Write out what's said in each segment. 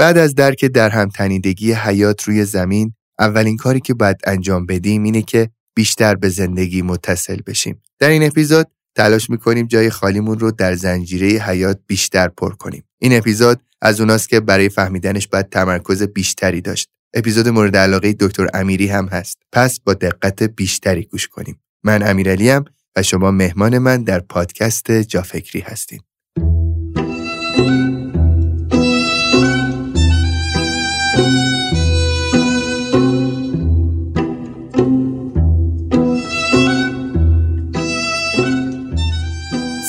بعد از درک در هم تنیدگی حیات روی زمین اولین کاری که باید انجام بدیم اینه که بیشتر به زندگی متصل بشیم. در این اپیزود تلاش می‌کنیم جای خالیمون رو در زنجیره حیات بیشتر پر کنیم. این اپیزود از اوناست که برای فهمیدنش باید تمرکز بیشتری داشت. اپیزود مورد علاقه دکتر امیری هم هست. پس با دقت بیشتری گوش کنیم. من امیرعلیم و شما مهمان من در پادکست جافکری هستید.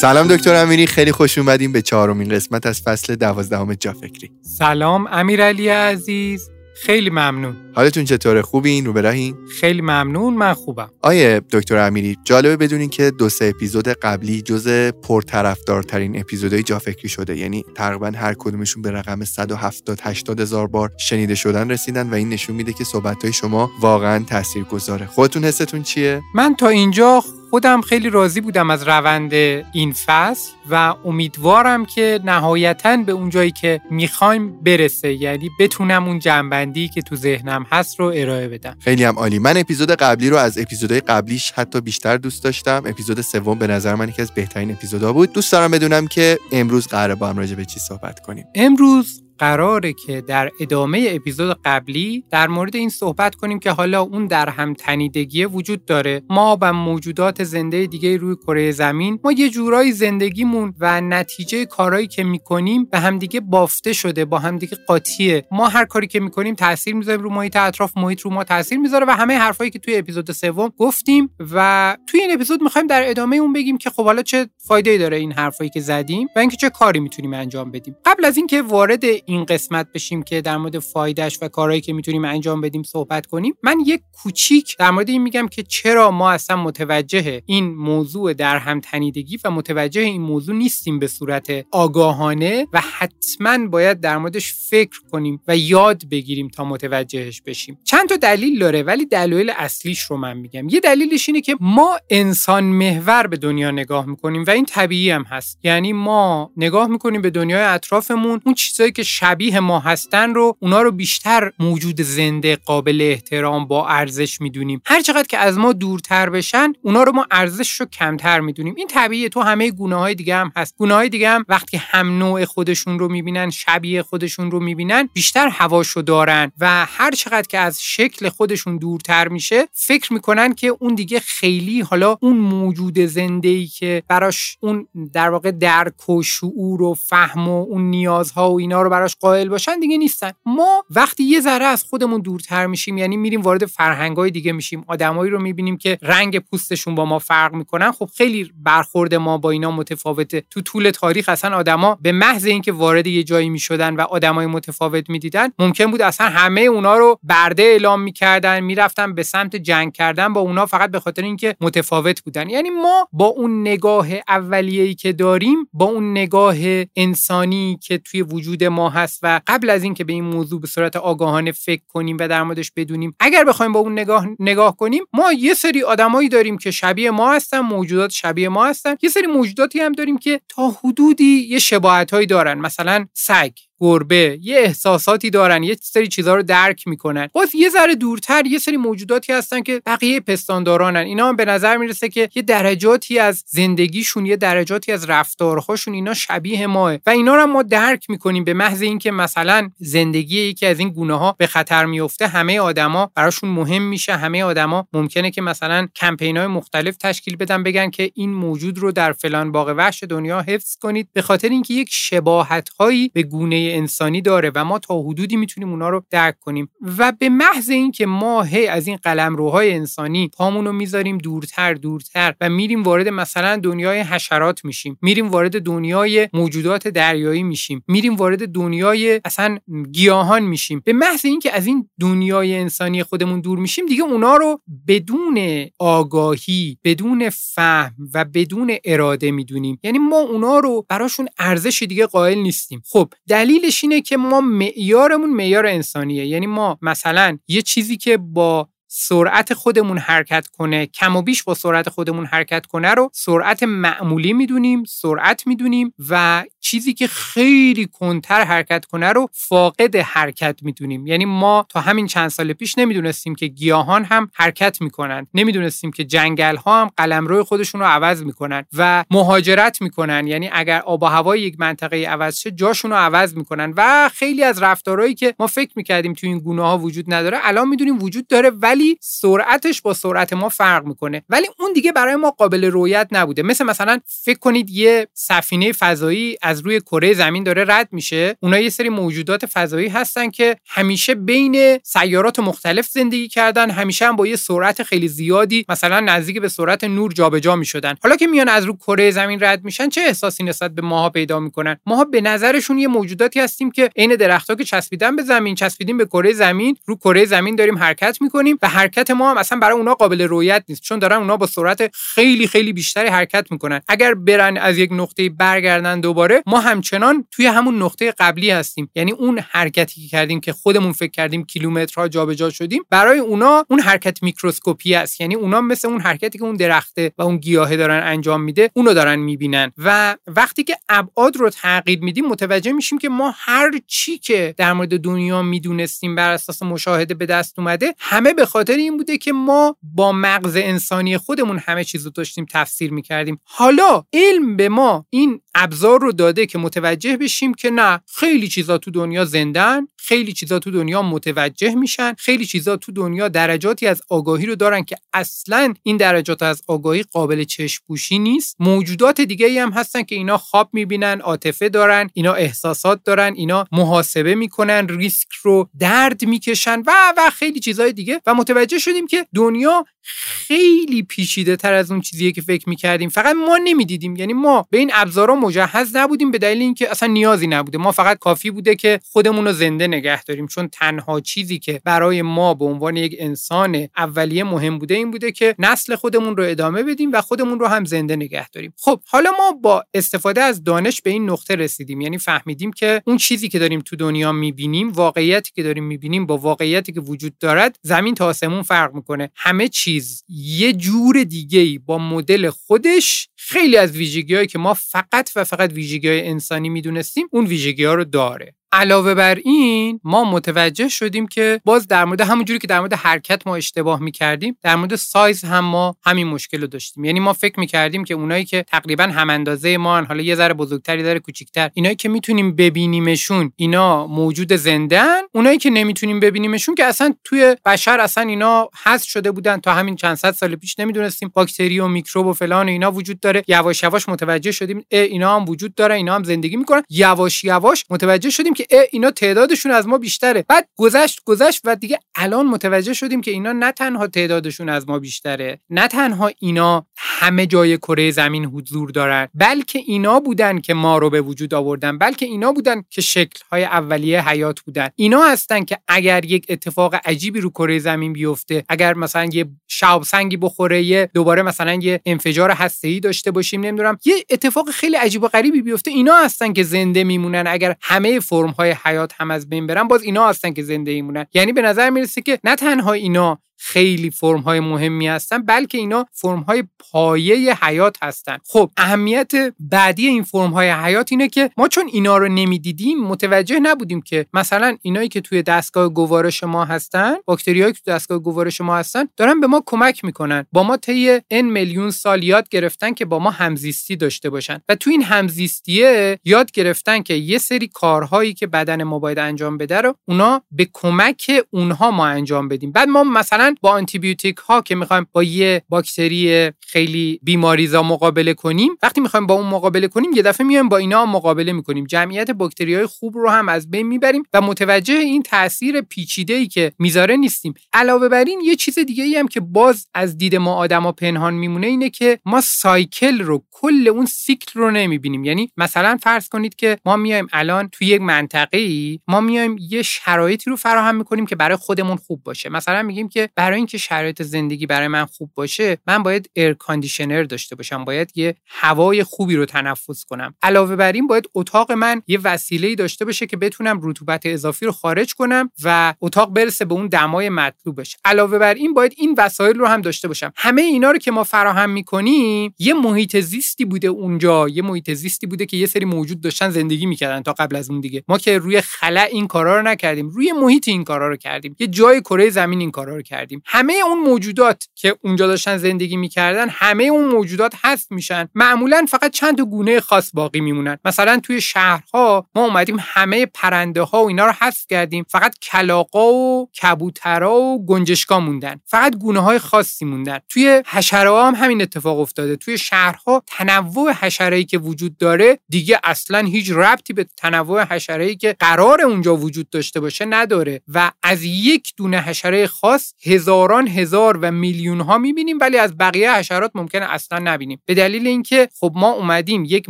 سلام دکتر امیری خیلی خوش اومدیم به چهارمین قسمت از فصل دوازدهم جافکری. سلام امیرعلی عزیز خیلی ممنون. حالتون چطوره؟ خوبین؟ رو براهین خیلی ممنون من خوبم. آیه دکتر امیری جالبه بدونین که دو سه اپیزود قبلی جز پرطرفدارترین اپیزودهای جافکری شده. یعنی تقریبا هر کدومشون به رقم 170 80 هزار بار شنیده شدن رسیدن و این نشون میده که صحبت شما واقعا تاثیرگذاره. خودتون حستون چیه؟ من تا اینجا خودم خیلی راضی بودم از روند این فصل و امیدوارم که نهایتا به اون جایی که می‌خوایم برسه یعنی بتونم اون جنبندی که تو ذهنم هست رو ارائه بدم. خیلی هم عالی. من اپیزود قبلی رو از اپیزودهای قبلیش حتی بیشتر دوست داشتم. اپیزود سوم به نظر من یکی از بهترین اپیزودها بود. دوست دارم بدونم که امروز قراره با هم راجع به چی صحبت کنیم. امروز قراره که در ادامه اپیزود قبلی در مورد این صحبت کنیم که حالا اون در هم تنیدگی وجود داره. ما و موجودات زنده دیگه روی کره زمین ما یه جورایی زندگیمون و نتیجه کارهایی که می‌کنیم به همدیگه بافته شده با همدیگه قاطیه. ما هر کاری که می‌کنیم تاثیر می‌ذاریم رو محیط اطراف محیط رو ما تاثیر می‌ذاره و همه حرفایی که توی اپیزود سوم گفتیم و توی این اپیزود می‌خوایم در ادامه اون بگیم که خب حالا چه فایده داره این حرفایی که زدیم و اینکه چه کاری می‌تونیم انجام بدیم. قبل از اینکه وارد این قسمت بشیم که در مورد فایدهش و کارهایی که می‌تونیم انجام بدیم صحبت کنیم. من یک کوچیک در مورد این میگم که چرا ما اصلا متوجه این موضوع در هم تنیدگی و متوجه این موضوع نیستیم به صورت آگاهانه و حتما باید در موردش فکر کنیم و یاد بگیریم تا متوجهش بشیم. چند تا دلیل داره ولی دلایل اصلیش رو من میگم. یه دلیلش اینه که ما انسان محور به دنیا نگاه می‌کنیم و این طبیعی هم هست. یعنی ما نگاه می‌کنیم به دنیای اطرافمون اون چیزایی که شبیه ما هستن رو اونا رو بیشتر موجود زنده قابل احترام با ارزش می‌دونیم. هر چقدر که از ما دورتر بشن اونا رو ما ارزش رو کمتر می‌دونیم. این طبیعیه. تو همه گونه های دیگه هم هست. گونه های دیگه هم وقتی هم نوع خودشون رو می‌بینن شبیه خودشون رو می‌بینن بیشتر هواشو دارن و هر چقدر که از شکل خودشون دورتر میشه فکر می‌کنن که اون دیگه خیلی حالا اون موجود زنده ای که براش اون در واقع درک و شعور و فهم و اون نیازها و اینا رو براش قائل باشن دیگه نیستن. ما وقتی یه ذره از خودمون دورتر میشیم یعنی میریم وارد فرهنگای دیگه میشیم آدمایی رو می‌بینیم که رنگ پوستشون با ما فرق می‌کنن خب خیلی برخورد ما با اینا متفاوته. تو طول تاریخ اصلا آدما به محض اینکه وارد یه جایی می‌شدن و آدمای متفاوت می‌دیدن ممکن بود اصلا همه اونا رو برده اعلام می‌کردن می‌رفتن به سمت جنگ کردن با اونا فقط به خاطر اینکه متفاوت بودن. یعنی ما با اون نگاه اولیه‌ای که داریم با اون نگاه انسانی که توی وجود ما هست و قبل از اینکه به این موضوع به صورت آگاهانه فکر کنیم و در موردش بدونیم اگر بخوایم با اون نگاه نگاه کنیم ما یه سری آدمایی داریم که شبیه ما هستن موجودات شبیه ما هستن. یه سری موجوداتی هم داریم که تا حدودی یه شباهت دارن. مثلا سگ. گربه. یه احساساتی دارن یه سری چیزها رو درک می‌کنن. باز یه ذره دورتر یه سری موجوداتی هستن که بقیه پستاندارانن. اینا هم به نظر می‌رسه که یه درجاتی از زندگیشون یه درجاتی از رفتارهاشون اینا شبیه ماه و اینا رو ما درک می‌کنیم به محض اینکه مثلا زندگی یکی از این گونه ها به خطر میفته همه آدما براشون مهم میشه. همه آدما ممکنه که مثلا کمپین های مختلف تشکیل بدن بگن که این موجود رو در فلان باغ وحش دنیا حفظ کنید. به خاطر اینکه یک شباهت هایی به گونه انسانی داره و ما تا حدودی می‌تونیم اونا رو درک کنیم. و به محض اینکه ما هی از این قلمروهای انسانی پامون رو می‌ذاریم دورتر دورتر و میریم وارد مثلا دنیای حشرات میشیم میریم وارد دنیای موجودات دریایی میشیم میریم وارد دنیای اصلا گیاهان میشیم. به محض اینکه از این دنیای انسانی خودمون دور میشیم دیگه اونا رو بدون آگاهی بدون فهم و بدون اراده می‌دونیم. یعنی ما اونا رو براشون ارزش دیگه قائل نیستیم. خب دلیل دلیلش اینه که ما معیارمون معیار انسانیه. یعنی ما مثلا یه چیزی که با سرعت خودمون حرکت کنه کم و بیش با سرعت خودمون حرکت کنه رو سرعت معمولی می‌دونیم سرعت می‌دونیم و چیزی که خیلی کنتر حرکت کنه رو فاقد حرکت می‌دونیم. یعنی ما تا همین چند سال پیش نمی‌دونستیم که گیاهان هم حرکت می‌کنن. نمی‌دونستیم که جنگل ها هم قلمرو خودشون رو عوض می‌کنن و مهاجرت می‌کنن. یعنی اگر آب و هوای یک منطقه عوض شه جاشون رو عوض می‌کنن. و خیلی از رفتارهایی که ما فکر می‌کردیم تو این گونه ها وجود نداره الان می‌دونیم وجود داره ولی سرعتش با سرعت ما فرق می‌کنه. ولی اون دیگه برای ما قابل رویت نبوده. مثل مثلا فکر کنید یه سفینه فضایی از روی کره زمین داره رد میشه. اونا یه سری موجودات فضایی هستن که همیشه بین سیارات مختلف زندگی کردن همیشه هم با یه سرعت خیلی زیادی مثلا نزدیک به سرعت نور جابجا می‌شدن. حالا که میان از رو کره زمین رد میشن چه احساسی نسبت به ماها پیدا می‌کنن؟ ماها به نظرشون یه موجوداتی هستیم که عین درختها که چسبیدن به زمین چسبیدیم به کره زمین رو کره زمین داریم حرکت می‌کنیم و حرکت ما هم اصلا برای اونا قابل رویت نیست چون دارن اونا با سرعت خیلی خیلی بیشتری حرکت می‌کنن. اگر برن از یک نقطه برگردن دوباره ما همچنان توی همون نقطه قبلی هستیم. یعنی اون حرکتی که کردیم که خودمون فکر کردیم کیلومترها جابجا شدیم برای اونا اون حرکت میکروسکوپی است. یعنی اونا مثل اون حرکتی که اون درخته و اون گیاهه دارن انجام میده اونو دارن می‌بینن. و وقتی که ابعاد رو تغییر میدیم متوجه میشیم که ما هر چی که در مورد دنیا می‌دونستیم بر اساس مشاهده به دست اومده همه به خاطر این بوده که ما با مغز انسانی خودمون همه چیز رو داشتیم تفسیر می‌کردیم. حالا علم به ما این ابزار رو داده که متوجه بشیم که نه خیلی چیزا تو دنیا زندن خیلی چیزا تو دنیا متوجه میشن خیلی چیزا تو دنیا درجاتی از آگاهی رو دارن که اصلا این درجات از آگاهی قابل چشم پوشی نیست. موجودات دیگه ای هم هستن که اینا خواب می‌بینن عاطفه دارن اینا احساسات دارن اینا محاسبه می‌کنن ریسک رو درد می‌کشن و و خیلی چیزهای دیگه. و متوجه شدیم که دنیا خیلی پیچیده تر از اون چیزیه که فکر می‌کردیم. فقط ما نمی‌دیدیم. یعنی ما به این ابزارا مجهز نبودیم. به دلیل اینکه اصلا نیازی نبوده. ما فقط کافی بوده که خودمون رو زنده نگه داریم. چون تنها چیزی که برای ما به عنوان یک انسان اولیه مهم بوده این بوده که نسل خودمون رو ادامه بدیم و خودمون رو هم زنده نگه داریم. خب حالا ما با استفاده از دانش به این نقطه رسیدیم. یعنی فهمیدیم که اون چیزی که داریم تو دنیا می‌بینیم واقعیتی که داریم می‌بینیم با واقعیتی که وجود دارد زمین تا آسمون فرق می‌کنه. همه چیز یه جور دیگه با مدل خودش خیلی از ویژگی که ما فقط و فقط ویژگی انسانی می‌دونستیم اون ویژگی ها رو داره. علاوه بر این ما متوجه شدیم که باز در مورد همون جوری که در مورد حرکت ما اشتباه می‌کردیم در مورد سایز هم ما همین مشکل رو داشتیم. یعنی ما فکر می‌کردیم که اونایی که تقریبا هم اندازه ما حالا یه ذره بزرگتری داره کوچیکتر اینایی که می‌تونیم ببینیمشون اینا موجود زندن اونایی که نمی‌تونیم ببینیمشون که اصلا توی بشر اصلا اینا حذف شده بودن. تا همین چند صد سال پیش نمی‌دونستیم باکتری و میکروب و فلان و اینا وجود داره. یواش یواش متوجه شدیم اینا هم وجود داره اینا هم زندگی می‌کنن. یواش یواش متوجه شدیم که اینا تعدادشون از ما بیشتره. بعد گذشت گذشت و دیگه الان متوجه شدیم که اینا نه تنها تعدادشون از ما بیشتره نه تنها اینا همه جای کره زمین حضور دارن بلکه اینا بودن که ما رو به وجود آوردن بلکه اینا بودن که شکل‌های اولیه حیات بودن. اینا هستن که اگر یک اتفاق عجیبی رو کره زمین بیفته اگر مثلا یه شاب سنگی بخوره یه دوباره مثلا یه انفجار هسته‌ای داشته باشیم نمی‌دونم یه اتفاق خیلی عجیب و غریبی بیفته اینا هستن که زنده میمونن. اگر همه فرم‌های حیات هم از بین برن باز اینا هستن که زنده ایمونن یعنی به نظر می‌رسه که نه تنها اینا خیلی فرم های مهمی هستن بلکه اینا فرم های پایه حیات هستن. خب اهمیت بعدی این فرم های حیات اینه که ما چون اینا رو نمی‌دیدیم متوجه نبودیم که مثلا اینایی که توی دستگاه گوارش ما هستن باکتریایی که توی دستگاه گوارش ما هستن دارن به ما کمک می‌کنن. با ما طی ان میلیون سال یاد گرفتن که با ما همزیستی داشته باشن. و تو این همزیستیه یاد گرفتن که یه سری کارهایی که بدن ما باید انجام بده رو اونا به کمک اونها ما انجام بدیم. بعد ما مثلا با آنتیبیوتیک ها که می‌خوایم با یه باکتری خیلی بیماریزا مقابله کنیم وقتی می‌خوایم با اون مقابله کنیم یه دفعه میایم با اینا مقابله می‌کنیم. جمعیت باکتری های خوب رو هم از بین می‌بریم و متوجه این تاثیر پیچیده ای که می‌ذاره نیستیم. علاوه بر این یه چیز دیگه ای هم که باز از دید ما آدما پنهان میمونه اینه که ما cycle رو کل اون سیکل رو نمی‌بینیم. یعنی مثلا فرض کنید که ما میایم الان توی یک منطقه ما میایم یه شرایطی رو فراهم می‌کنیم که برای خودمون خوب باشه. مثلا میگیم که برای اینکه شرایط زندگی برای من خوب باشه من باید air conditioner داشته باشم باید یه هوای خوبی رو تنفس کنم. علاوه بر این باید اتاق من یه وسیله داشته باشه که بتونم رطوبت اضافی رو خارج کنم و اتاق برسه به اون دمای مطلوبش علاوه بر این باید این وسایل رو هم داشته باشم. همه اینا رو که ما فراهم می‌کنیم یه محیط زیستی بوده اونجا یه محیط زیستی بوده که یه سری موجود داشتن زندگی می‌کردن تا قبل از اون دیگه. ما که روی خلا این کارا رو نکردیم روی محیط این کارا رو کردیم. یه جای کره زمین این کارا رو کردیم. همه اون موجودات که اونجا داشتن زندگی می‌کردن همه اون موجودات هست میشن. معمولا فقط چند گونه خاص باقی میمونن. مثلا توی شهرها ما اومدیم همه پرنده ها و اینا رو حذف کردیم. فقط کلاقا و کبوترا و گنجشکا موندن. فقط گونه های خاصی موندن. توی حشره هم همین اتفاق افتاده. توی شهرها تنوع حشره که وجود داره دیگه اصلا هیچ ربطی به تنوع حشره که قرار اونجا وجود داشته باشه نداره. و از یک دونه حشره خاص هزاران هزار و میلیون ها می‌بینیم ولی از بقیه حشرات ممکنه اصلا نبینیم. به دلیل اینکه خب ما اومدیم یک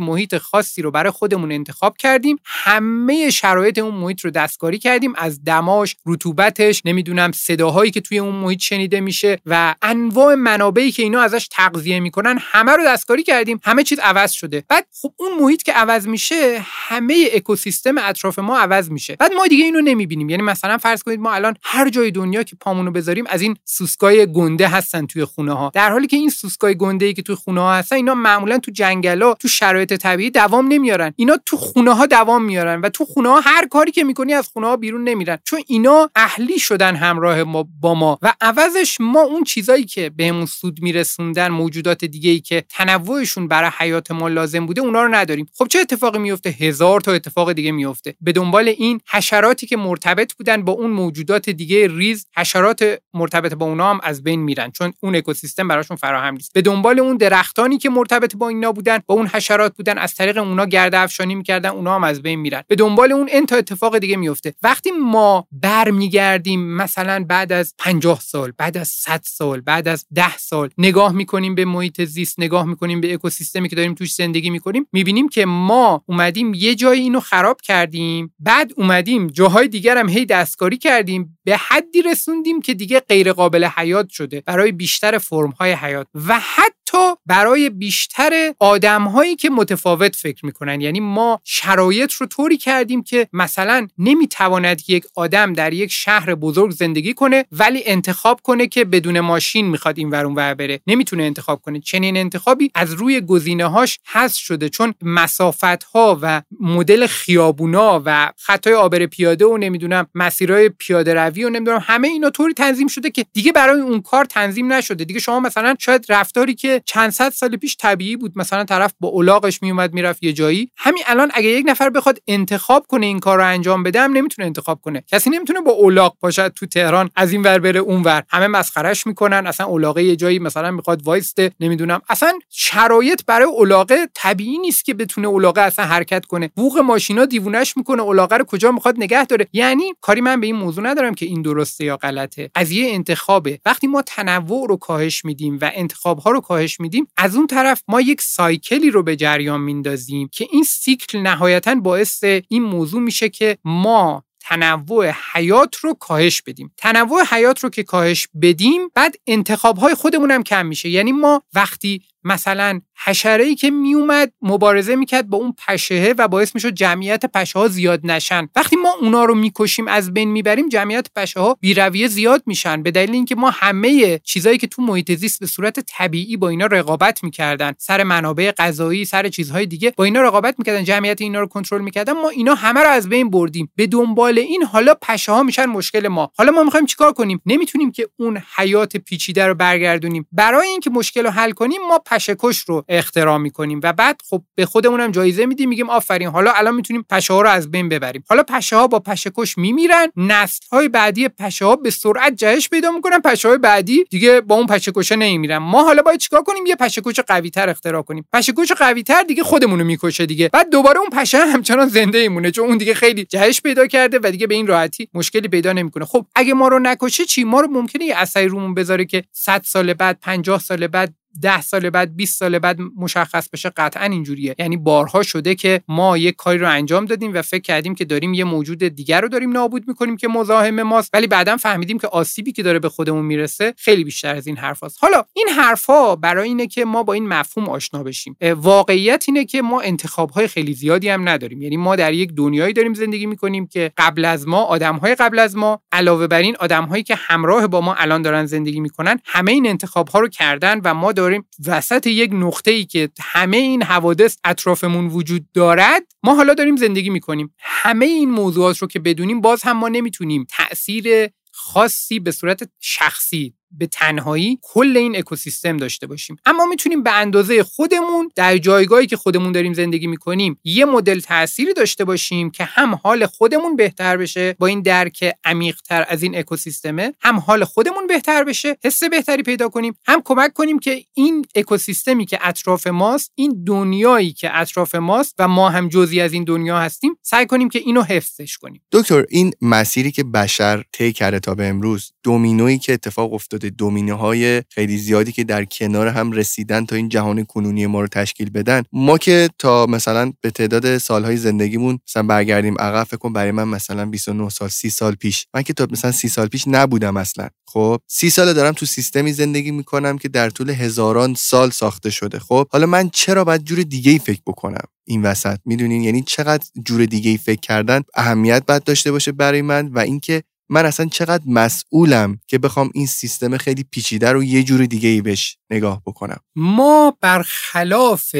محیط خاصی رو برای خودمون انتخاب کردیم همه شرایط اون محیط رو دستکاری کردیم. از دماش رطوبتش نمی‌دونم صداهایی که توی اون محیط شنیده میشه و انواع منابعی که اینا ازش تغذیه می‌کنن همه رو دستکاری کردیم. همه چیز عوض شده. بعد خب اون محیط که عوض میشه همه اکوسیستم اطراف ما عوض میشه. بعد ما دیگه اینو نمی‌بینیم. یعنی مثلا فرض کنید ما الان هر جای دنیا که پامونو بذاریم از این سوسکای گنده هستن توی خونه ها در حالی که این سوسکای گنده ای که توی خونه ها هستن اینا معمولا تو جنگلا تو شرایط طبیعی دوام نمیارن. اینا تو خونه ها دوام میارن و تو خونه ها هر کاری که می‌کنی از خونه ها بیرون نمیرن. چون اینا اهلی شدن همراه ما با ما. و عوضش ما اون چیزایی که بهمون سود میرسوندن موجودات دیگه ای که تنوعشون برای حیات ما لازم بوده اونا رو نداریم. خب چه اتفاقی میفته هزار تا اتفاق دیگه میفته به دنبال این حشراتی که مرتبط بودن با اون موجودات دیگه ریز حشرات مرتبط با اونا هم از بین میرن چون اون اکوسیستم براشون فراهم نیست. به دنبال اون درختانی که مرتبط با اینا بودن با اون حشرات بودن از طریق اونا گرد افشانی می‌کردن اونا هم از بین میرن. به دنبال اون ان تا اتفاق دیگه میفته وقتی ما برمیگردیم مثلا بعد از 50 سال بعد از 100 سال بعد از 10 سال نگاه می‌کنیم به محیط زیست نگاه می‌کنیم به اکوسیستمی که داریم توش زندگی می‌کنیم می‌بینیم که ما اومدیم یه جای اینو خراب کردیم بعد اومدیم جاهای دیگر هی دستکاری کردیم به حدی رسوندیم که دیگه غیر قابل حیات شده برای بیشتر فرم های حیات. و حتی برای بیشتر آدم هایی که متفاوت فکر می‌کنن. یعنی ما شرایط رو طوری کردیم که مثلا نمی‌تواند یک آدم در یک شهر بزرگ زندگی کنه ولی انتخاب کنه که بدون ماشین می‌خواد این ور ور بره. نمی‌تونه انتخاب کنه. چنین انتخابی از روی گزینه هاش حذف شده. چون مسافت ها و مدل خیابونا و خطای آبر پیاده و نمی‌دونم مسیرهای پیاده روی و نمی‌دونم همه اینا طوری تنظیم شده که دیگه برای اون کار تنظیم نشده. دیگه شما مثلا شاید رفتاری که چند صد سال پیش طبیعی بود. مثلا طرف با اولاغش میومد می‌رفت یه جایی. همین الان اگه یک نفر بخواد انتخاب کنه این کار رو انجام بده هم نمی‌تونه انتخاب کنه. کسی نمی‌تونه با اولاغ باشد تو تهران از این ور بره اون ور. همه مسخرش می‌کنن. اصلا اولاغه یه جایی مثلا می‌خواد وایسته نمی‌دونم. اصلا شرایط برای اولاغه طبیعی نیست که بتونه اولاغه اصلا حرکت کنه. بوق ماشینا دیوونش می‌کنه. اولاغه رو کجا می‌خواد نگه داره. یعنی کاری من به این موضوع ندارم که این درسته یا غلطه. از یه انتخابه. وقتی ما تنوع رو کاهش میدیم و انتخاب ها رو کاهش میدیم از اون طرف ما یک سایکلی رو به جریان میندازیم که این سیکل نهایتا باعث این موضوع میشه که ما تنوع حیات رو کاهش بدیم. تنوع حیات رو که کاهش بدیم بعد انتخاب های خودمون هم کم میشه. یعنی ما وقتی مثلا حشره ای که میومد مبارزه می‌کرد با اون پشهه و باعث می‌شد جمعیت پشه ها زیاد نشن. وقتی ما اونا رو می‌کشیم از بین می‌بریم جمعیت پشه ها بیرویه زیاد میشن. به دلیل اینکه ما همه چیزایی که تو محیط زیست به صورت طبیعی با اینا رقابت می‌کردن سر منابع غذایی سر چیزهای دیگه با اینا رقابت می‌کردن جمعیت اینا رو کنترل می‌کردن ما اینا همه رو از بین بردیم. به دنبال این حالا پشه ها میشن مشکل ما. حالا ما می‌خوایم چیکار کنیم؟ نمی‌تونیم که اون حیات پیچیده رو برگردونیم. برای اینکه مشکل رو حل کنیم ما پشهکش رو اختراع می‌کنیم و بعد خب به خودمونم جایزه میدیم میگیم آفرین حالا الان می‌تونیم پشه ها رو از بین ببریم. حالا پشه ها با پشهکش میمیرن نسل های بعدی پشه ها به سرعت جهش پیدا می‌کنن پشه های بعدی دیگه با اون پشهکش نمیمیرن. ما حالا باید چیکار کنیم؟ یه پشهکش قوی تر اختراع کنیم. پشهکش قوی تر دیگه خودمون رو می‌کشه دیگه. بعد دوباره اون پشه همچنان زنده ایمونه چون اون دیگه خیلی جهش پیدا کرده و دیگه به این راحتی مشکلی پیدا نمی‌کنه. خب اگه ما رو نکشه چی؟ ما رو ممکنه یه اثری رومون بذاره که 100 سال بعد 50 سال بعد ده سال بعد 20 سال بعد مشخص بشه قطعا اینجوریه. یعنی بارها شده که ما یک کاری رو انجام دادیم و فکر کردیم که داریم یه موجود دیگر رو داریم نابود می‌کنیم که مزاحم ماست. ولی بعدا فهمیدیم که آسیبی که داره به خودمون می‌رسه خیلی بیشتر از این حرف هست. حالا این حرفها برای اینه که ما با این مفهوم آشنا بشیم. واقعیت اینه که ما انتخاب های خیلی زیادی هم نداریم. یعنی ما در یک دنیایی داریم زندگی می‌کنیم که قبل از ما آدم های قبل از ما علاوه بر این آدم هایی که همراه با ما الان دارن زندگی می‌کنن همه این انتخاب ها رو کردن و ما داریم وسط یک نقطه ای که همه این حوادث اطرافمون وجود دارد ما حالا داریم زندگی می‌کنیم. همه این موضوعات رو که بدونیم باز هم ما نمی‌تونیم تاثیر خاصی به صورت شخصی به تنهایی کل این اکوسیستم داشته باشیم. اما می‌تونیم به اندازه خودمون در جایگاهی که خودمون داریم زندگی می‌کنیم یه مدل تأثیری داشته باشیم که هم حال خودمون بهتر بشه با این درک عمیقتر از این اکوسیستمه هم حال خودمون بهتر بشه حس بهتری پیدا کنیم هم کمک کنیم که این اکوسیستمی که اطراف ماست این دنیایی که اطراف ماست و ما هم جزی از این دنیا هستیم سعی کنیم که اینو حفظش کنیم. دکتر این مسیری که بشر طی کرده تا به امروز دومینویی که اتفاق افتاد دومینه های خیلی زیادی که در کنار هم رسیدن تا این جهان کنونی ما رو تشکیل بدن. ما که تا مثلا به تعداد سالهای زندگیمون مثلا برگردیم عقب فکر کن برای من مثلا 29 سال 30 سال پیش. من که تا مثلا 30 سال پیش نبودم اصلا. خب 30 سال دارم تو سیستمی زندگی می‌کنم که در طول هزاران سال ساخته شده. خب حالا من چرا باید جور دیگه ای فکر بکنم این وسط؟ می‌دونین؟ یعنی چقدر جور دیگه ای فکر کردن اهمیت باید داشته باشه برای من و اینکه من اصلا چقدر مسئولم که بخوام این سیستم خیلی پیچیده رو یه جور دیگه ای بهش نگاه بکنم. ما برخلاف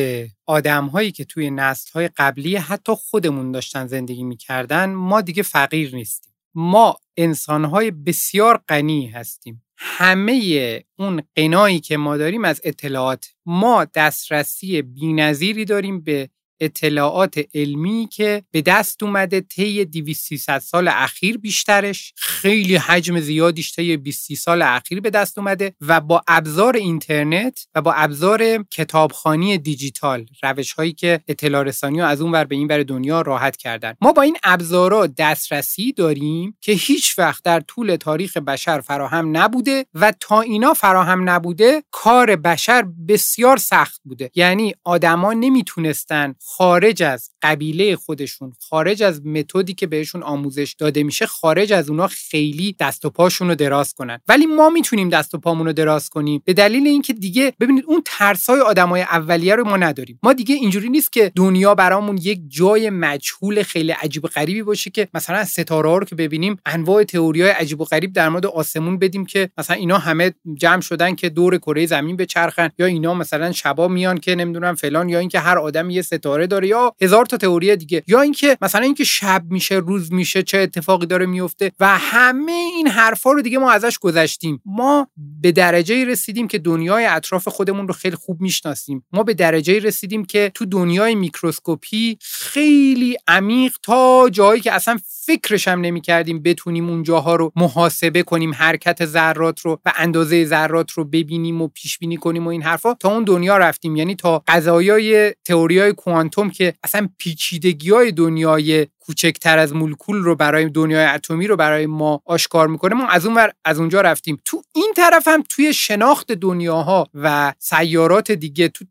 آدم هایی که توی نسل های قبلی حتی خودمون داشتن زندگی می‌کردن ما دیگه فقیر نیستیم. ما انسان های بسیار غنی هستیم. همه اون قنایی که ما داریم از اطلاعات ما دسترسی بینظیری داریم به اطلاعات علمی که به دست اومده طی 200 سال اخیر بیشترش خیلی حجم زیادیش طی 20 سال اخیر به دست اومده و با ابزار اینترنت و با ابزار کتابخانی دیجیتال روش هایی که اطلاع رسانی از اون ور به این ور دنیا راحت کردن. ما با این ابزارا دسترسی داریم که هیچ وقت در طول تاریخ بشر فراهم نبوده و تا اینا فراهم نبوده کار بشر بسیار سخت بوده. یعنی آدما نمی‌تونستن خارج از قبیله خودشون خارج از متدی که بهشون آموزش داده میشه خارج از اونا خیلی دست و پاشون رو دراز کنن. ولی ما می‌تونیم دست و پامون رو دراز کنیم. به دلیل اینکه دیگه ببینید اون ترسای آدمای اولیه رو ما نداریم. ما دیگه اینجوری نیست که دنیا برامون یک جای مجهول خیلی عجیب و غریبی باشه که مثلا ستاره ها رو که ببینیم انواع تئوری های عجیب و غریب در مورد آسمون بدیم که مثلا اینا همه جمع شدن که دور کره زمین بچرخن یا اینا مثلا شبا میان که نمی‌دونم فلان یا اینکه هر آدم یه ستاره داره یا هزار تا تئوری دیگه یا اینکه مثلا اینکه شب میشه روز میشه چه اتفاقی داره میفته و همه این حرفا رو دیگه ما ازش گذشتیم. ما به درجه رسیدیم که دنیای اطراف خودمون رو خیلی خوب می‌شناسیم. ما به درجه رسیدیم که تو دنیای میکروسکوپی خیلی عمیق تا جایی که اصلا فکرش هم نمی کردیم بتونیم اون جاها رو محاسبه کنیم حرکت ذرات رو و اندازه ذرات رو ببینیم و پیش بینی کنیم و این حرفا. تا اون دنیا رفتیم یعنی تا قضایای تئوریای کوانتوم که اصلا پیچیدگی های دنیای کوچکتر از مولکول رو برای دنیای اتمی رو برای ما آشکار می‌کنه. ما از اون از اونجا رفتیم. تو این طرف هم توی شناخت دنیاها و سیارات دیگه تو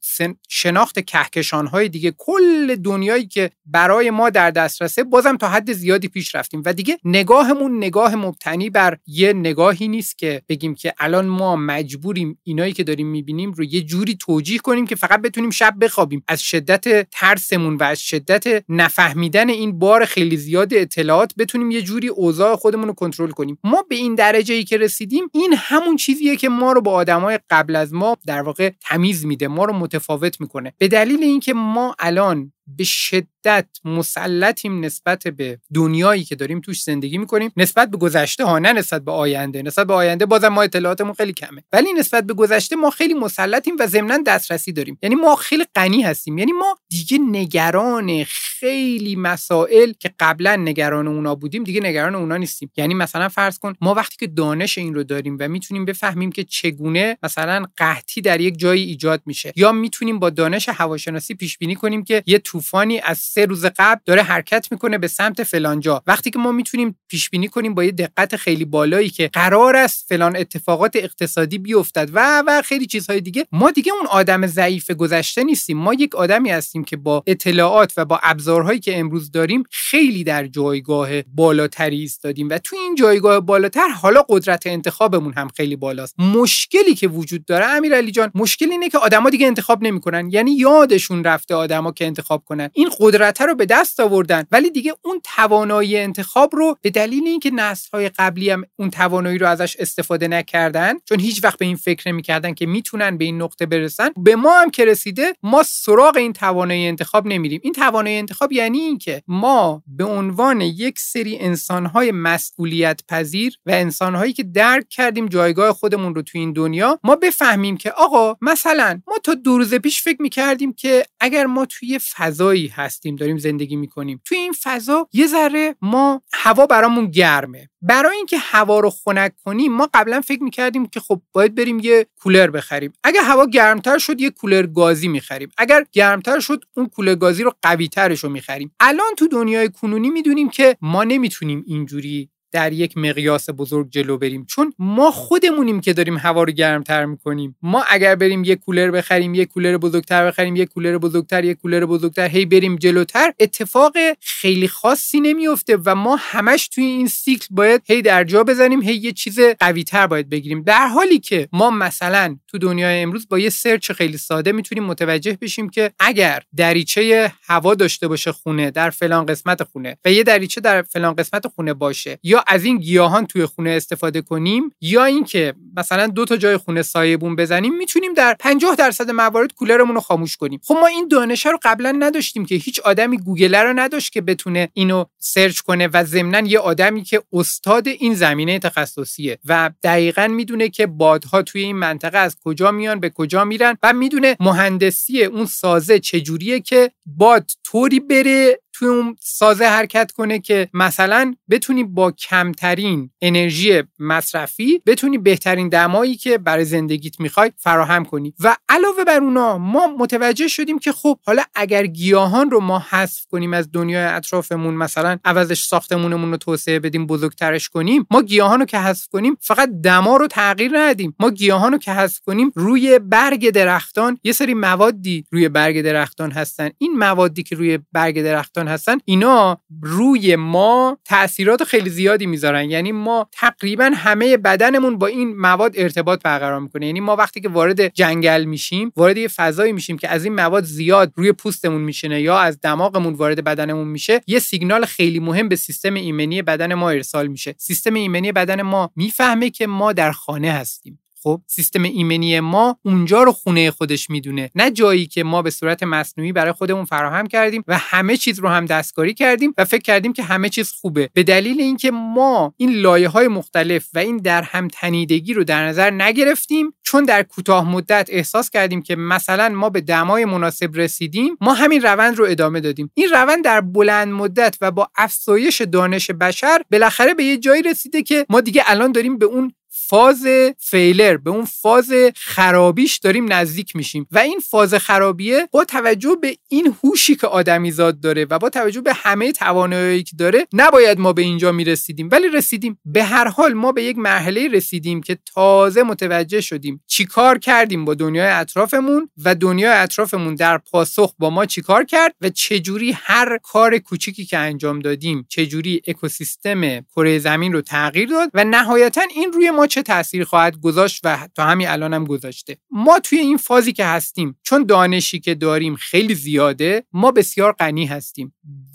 شناخت کهکشان های دیگه کل دنیایی که برای ما در دسترسه بازم تا حد زیادی پیش رفتیم. و دیگه نگاهمون نگاه مبتنی بر یه نگاهی نیست که بگیم که الان ما مجبوریم اینایی که داریم می‌بینیم رو یه جوری توجیه کنیم که فقط بتونیم شب بخوابیم. از شدت ترسمون و از شدت نفهمیدن این بار خیلی زیاد اطلاعات بتونیم یه جوری اوضاع خودمون رو کنترل کنیم. ما به این درجه ای که رسیدیم این همون چیزیه که ما رو با آدمای قبل از ما در واقع تمیز میده ما رو متفاوت می‌کنه. به دلیل اینکه ما الان به شدت مسلطیم نسبت به دنیایی که داریم توش زندگی می‌کنیم نسبت به گذشته ها نه نسبت به آینده. نسبت به آینده بازم ما اطلاعاتمون خیلی کمه. ولی نسبت به گذشته ما خیلی مسلطیم و ضمنا دسترسی داریم. یعنی ما خیلی غنی هستیم. یعنی ما دیگه نگران خیلی مسائل که قبلا نگران اونا بودیم دیگه نگران اونا نیستیم. یعنی مثلا فرض کن ما وقتی که دانش این رو داریم و می‌تونیم بفهمیم که چگونه مثلا قحطی در یک جایی ایجاد میشه یا می‌تونیم با دانش هواشناسی پیش بینی کنیم که یه طوفانی از سه روز قبل داره حرکت می‌کنه به سمت فلانجا. وقتی که ما می‌تونیم پیش بینی کنیم با یه دقت خیلی بالایی که قرار است فلان اتفاقات اقتصادی بیفتد و و خیلی چیزهای دیگه ما دیگه اون آدم ضعیف گذشته نیستیم. ما یک آدمی هستیم که با اطلاعات و با ابزارهایی که امروز داریم خیلی در جایگاه بالاتری ایستادیم و تو این جایگاه بالاتر حالا قدرت انتخابمون هم خیلی بالاست. مشکلی که وجود داره امیرعلی جان مشکل اینه که آدما دیگه انتخاب نمی‌کنن. یعنی یادشون رفته آدما که انتخاب کنن. این قدرت رو به دست آوردن. ولی دیگه اون توانایی انتخاب رو به دلیل اینکه نسل‌های قبلی هم اون توانایی رو ازش استفاده نکردن چون هیچ وقت به این فکر نمی‌کردن که می‌تونن به این نقطه برسن به ما هم که رسیده ما سراغ این توانایی انتخاب نمیریم. این توانایی انتخاب یعنی اینکه ما به عنوان یک سری انسانهای مسئولیت پذیر و انسانهایی که درک کردیم جایگاه خودمون رو تو این دنیا ما بفهمیم که آقا مثلا ما تا دو روز پیش فکر می‌کردیم که اگر ما توی فضایی هستیم داریم زندگی می‌کنیم. توی این فضا یه ذره ما هوا برامون گرمه. برای اینکه هوا رو خنک کنیم ما قبلا فکر می‌کردیم که خب باید بریم یه کولر بخریم. اگر هوا گرمتر شد یه کولر گازی می‌خریم. اگر گرمتر شد اون کولر گازی رو قوی ترش رو می‌خریم. الان تو دنیای کنونی می‌دونیم که ما نمی‌تونیم اینجوری در یک مقیاس بزرگ جلو بریم. چون ما خودمونیم که داریم هوا رو گرمتر می‌کنیم. ما اگر بریم یک کولر بخریم یک کولر بزرگتر بخریم یک کولر بزرگتر یک کولر بزرگتر هی بریم جلوتر اتفاق خیلی خاصی نمیفته و ما همش توی این سیکل باید هی در جا بزنیم هی یه چیز قوی تر باید بگیریم. در حالی که ما مثلا تو دنیای امروز با یه search خیلی ساده می‌تونیم متوجه بشیم که اگر دریچه هوا داشته باشه خونه در فلان قسمت خونه و یه دریچه در فلان قسمت خونه باشه یا از این گیاهان توی خونه استفاده کنیم یا اینکه مثلا دو تا جای خونه سایبون بزنیم می‌تونیم در 50 درصد موارد کولرمون رو خاموش کنیم. خب ما این دانش رو قبلا نداشتیم که هیچ آدمی گوگل رو نداشت که بتونه اینو search کنه و ضمنا یه آدمی که استاد این زمینه تخصصیه و دقیقا می‌دونه که بادها توی این منطقه از کجا میان به کجا میرن و می‌دونه مهندسی اون سازه چجوریه که باد طوری بره توی اون سازه حرکت کنه که مثلا بتونی با کمترین انرژی مصرفی بتونی بهترین دمایی که برای زندگیت می‌خوای فراهم کنی. و علاوه بر اونا ما متوجه شدیم که خب حالا اگر گیاهان رو ما حذف کنیم از دنیای اطرافمون مثلا عوضش ساختمونمون رو توسعه بدیم بزرگترش کنیم ما گیاهان رو که حذف کنیم فقط دما رو تغییر ندیم. ما گیاهان رو که حذف کنیم روی برگ درختان یه سری موادی روی برگ درختان هستن. این موادی که روی برگ درختان هستن اینا روی ما تاثیرات خیلی زیادی می‌ذارن. یعنی ما تقریبا همه بدنمون با این مواد ارتباط برقرار می‌کنه. یعنی ما وقتی که وارد جنگل میشیم وارد یه فضایی میشیم که از این مواد زیاد روی پوستمون میشینه یا از دماغمون وارد بدنمون میشه یه سیگنال خیلی مهم به سیستم ایمنی بدن ما ارسال میشه. سیستم ایمنی بدن ما می‌فهمه که ما در خانه هستیم. خب سیستم ایمنی ما اونجا رو خونه خودش می‌دونه. نه جایی که ما به صورت مصنوعی برای خودمون فراهم کردیم و همه چیز رو هم دستکاری کردیم و فکر کردیم که همه چیز خوبه. به دلیل اینکه ما این لایه های مختلف و این در هم تنیدگی رو در نظر نگرفتیم چون در کوتاه مدت احساس کردیم که مثلا ما به دمای مناسب رسیدیم ما همین روند رو ادامه دادیم. این روند در بلند مدت و با افزایش دانش بشر بالاخره به یه جایی رسیده که ما دیگه الان داریم به اون فاز فیلر به اون فاز خرابیش داریم نزدیک میشیم. و این فاز خرابیه با توجه به این هوشی که آدمیزاد داره و با توجه به همه توانایی که داره نباید ما به اینجا می‌رسیدیم. ولی رسیدیم. به هر حال ما به یک مرحله رسیدیم که تازه متوجه شدیم چیکار کردیم با دنیای اطرافمون و دنیای اطرافمون در پاسخ با ما چیکار کرد و چجوری هر کار کوچیکی که انجام دادیم چجوری اکوسیستم کره زمین رو تغییر داد و نهایتا این روی ما چه تاثیری خواهد گذاشت و تا همین الان هم گذاشته. ما توی این فازی که هستیم چون دانشی که داریم خیلی زیاده ما بسیار غنی هستیم.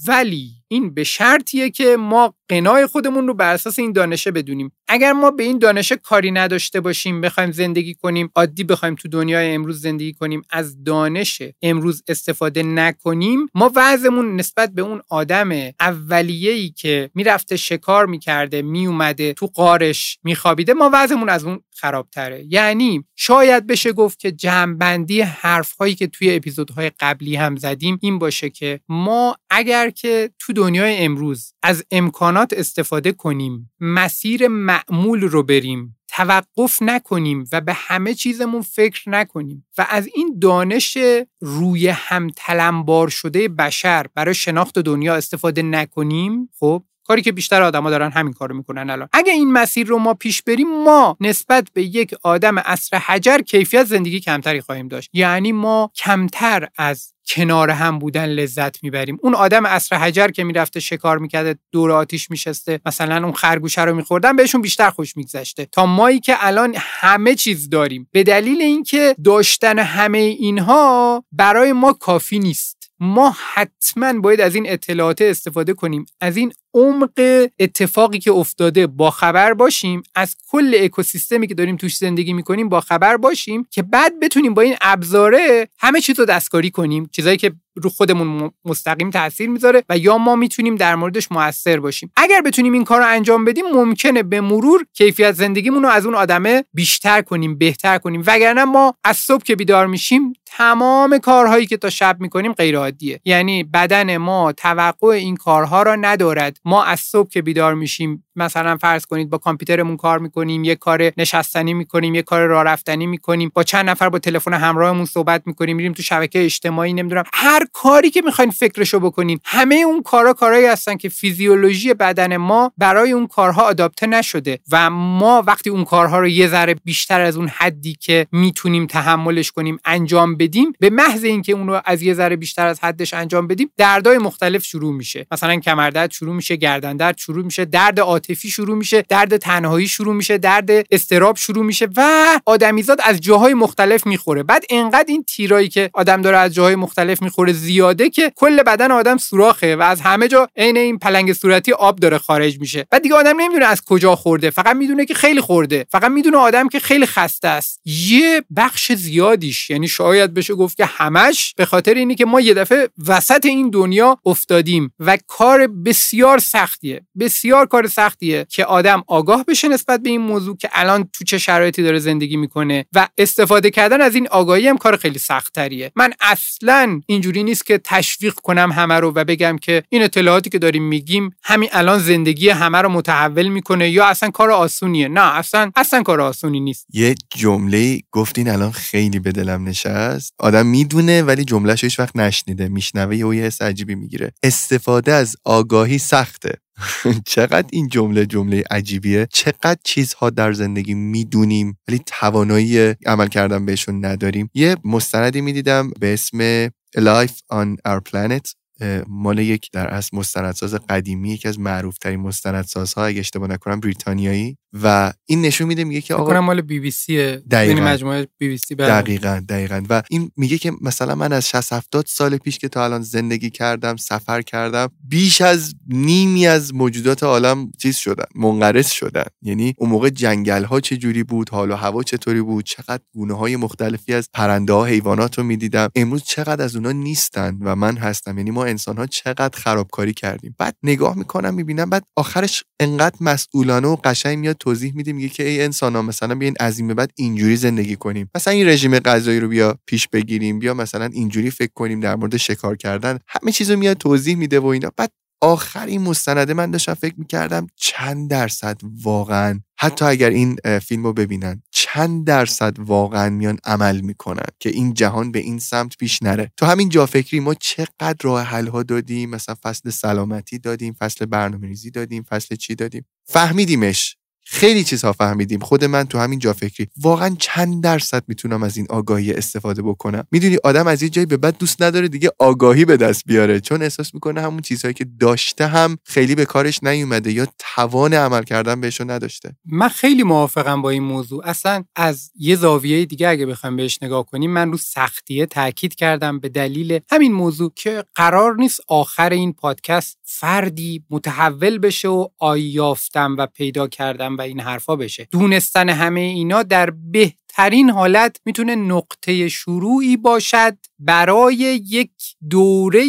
ولی این به شرطیه که ما قنای خودمون رو بر اساس این دانشه بدونیم. اگر ما به این دانشه کاری نداشته باشیم بخوایم زندگی کنیم عادی بخوایم تو دنیای امروز زندگی کنیم از دانش امروز استفاده نکنیم ما وضعمون نسبت به اون آدم اولیه‌ای که می‌رفته شکار می‌کرده میومده تو قارش میخوابیده ما وضعمون از اون خرابتره. یعنی شاید بشه گفت که جمعبندی حرف هایی که توی اپیزودهای قبلی هم زدیم این باشه که ما اگر که تو دنیای امروز از امکانات استفاده کنیم مسیر معمول رو بریم توقف نکنیم و به همه چیزمون فکر نکنیم و از این دانش روی هم تلمبار شده بشر برای شناخت دنیا استفاده نکنیم خب کاری که بیشتر آدما دارن همین کارو می‌کنن الان. اگه این مسیر رو ما پیش بریم ما نسبت به یک آدم اصر حجر کیفیت زندگی کمتری خواهیم داشت. یعنی ما کمتر از کنار هم بودن لذت می‌بریم. اون آدم اصر حجر که می‌رفته شکار می‌کرده دور آتیش میشسته مثلا اون خرگوشه رو میخوردن بهشون بیشتر خوش میگذشته. تا مایی که الان همه چیز داریم. به دلیل اینکه داشتن همه اینها برای ما کافی نیست. ما حتما باید از این اطلاعات استفاده کنیم. از این عمق اتفاقی که افتاده با خبر باشیم از کل اکوسیستمی که داریم توش زندگی می‌کنیم با خبر باشیم که بعد بتونیم با این ابزاره همه چیز رو دستکاری کنیم چیزایی که رو خودمون مستقیم تاثیر می‌ذاره و یا ما می‌تونیم در موردش موثر باشیم. اگر بتونیم این کار رو انجام بدیم ممکنه به مرور کیفیت زندگیمون رو از اون آدمه بیشتر کنیم بهتر کنیم. وگرنه ما از صبح که بیدار میشیم تمام کارهایی که تا شب می‌کنیم غیر عادیه یعنی بدن ما توقع این کارها را ندارد. ما از صبح که بیدار میشیم مثلا فرض کنید با کامپیوترمون کار می‌کنیم یه کار نشستنی می‌کنیم یه کار راه رفتنی می‌کنیم با چند نفر با تلفن همراهمون صحبت می‌کنیم میریم تو شبکه اجتماعی نمی‌دونم. هر کاری که می‌خواین فکرشو بکنین همه اون کارا کارهایی هستن که فیزیولوژی بدن ما برای اون کارها آداپته نشده و ما وقتی اون کارها رو یه ذره بیشتر از اون حدی که می‌تونیم تحملش کنیم انجام بدیم به محض اینکه اون رو از یه ذره بیشتر از حدش انجام بدیم دردای مختلف شروع میشه. مثلا کمردرد شروع میشه گردن درد شروع میشه درد عاطفی شروع میشه درد تنهایی شروع میشه درد استراب شروع میشه و آدمیزاد از جاهای مختلف می‌خوره. بعد انقدر این تیرایی که آدم داره از جاهای مختلف می‌خوره زیاده که کل بدن آدم سوراخه و از همه جا عین این پلنگ صورتی آب داره خارج میشه. بعد دیگه آدم نمی‌دونه از کجا خورده فقط می‌دونه که خیلی خورده فقط می‌دونه آدم که خیلی خسته است. یه بخش زیادیش یعنی شاید بشه گفت که همش به خاطر اینی که ما یه دفعه وسط این دنیا افتادیم و کار بسیار سختیه. بسیار کار سختیه که آدم آگاه بشه نسبت به این موضوع که الان تو چه شرایطی داره زندگی می‌کنه و استفاده کردن از این آگاهی هم کار خیلی سختتریه. من اصلا اینجوری نیست که تشویق کنم همه رو و بگم که این اطلاعاتی که داریم میگیم همین الان زندگی همه رو متحول می‌کنه یا اصلا کار آسونیه. نه اصلا اصلا کار آسونی نیست. یه جمله گفتین الان خیلی به دلم نشست. آدم می‌دونه ولی جملهش هیچ وقت نشنیده میشنوه یه حس عجیبی می‌گیره. استفاده از آگاهی سخته. چقدر این جمله جمله عجیبیه. چقدر چیزها در زندگی می‌دونیم ولی توانایی عمل کردن بهشون نداریم. یه مستندی می‌دیدم به اسم Life on Our Planet. مال یک در اصل مستندساز قدیمی یکی از معروف ترین مستندسازها اگه اشتباه نکنم بریتانیایی. و این نشون میده میگه که آقا مال بی بی سی یعنی مجموعه بی بی سی دقیقاً دقیقاً. و این میگه که مثلا من از 60 70 سال پیش که تا الان زندگی کردم سفر کردم بیش از نیمی از موجودات عالم چیز شدن منقرض شدن. یعنی اون موقع جنگل ها چه جوری بود حال و هوا چطوری بود چقدر گونه های مختلفی از پرنده ها حیوانات رو می‌دیدم. امروز چقدر از اونها نیستن و من هستم. یعنی ما انسان ها چقدر خرابکاری کردیم. بعد نگاه می‌کنم می‌بینم بعد آخرش انقدر مسئولانه و قشنگ میاد توضیح میده میگه که ای انسان ها مثلا بیاین از این بعد اینجوری زندگی کنیم. مثلا این رژیم غذایی رو بیا پیش بگیریم بیا مثلا اینجوری فکر کنیم در مورد شکار کردن. همه چیزو میاد توضیح میده و اینا. بعد آخرین مستنده من داشتم فکر می‌کردم چند درصد واقعا حتی اگر این فیلم رو ببینن چند درصد واقعا میان عمل می‌کنن که این جهان به این سمت پیش نره. تو همین جا فکری ما چقدر راه حل ها دادیم مثلا فصل سلامتی دادیم فصل برنامه ریزی دادیم فصل چی دادیم؟ فهمیدیمش خیلی چیزها فهمیدیم. خود من تو همین جا فکری. واقعا چند درصد می‌تونم از این آگاهی استفاده بکنم. می‌دونی آدم از یه جایی به بعد دوست نداره دیگه آگاهی به دست بیاره. چون احساس می‌کنه همون چیزهایی که داشته هم خیلی به کارش نیومده یا توان عمل کردن بهشو نداشته. من خیلی موافقم با این موضوع. اصلا از یه زاویه دیگه اگه بخوام بهش نگاه کنیم من رو سختیه تاکید کردم به دلیل همین موضوع که قرار نیست آخر این پادکست فردی متحول بشه و آیافتم و پیدا کردم. و این حرفا بشه. دونستن همه اینا در بهترین حالت می‌تونه نقطه شروعی باشد برای یک دوره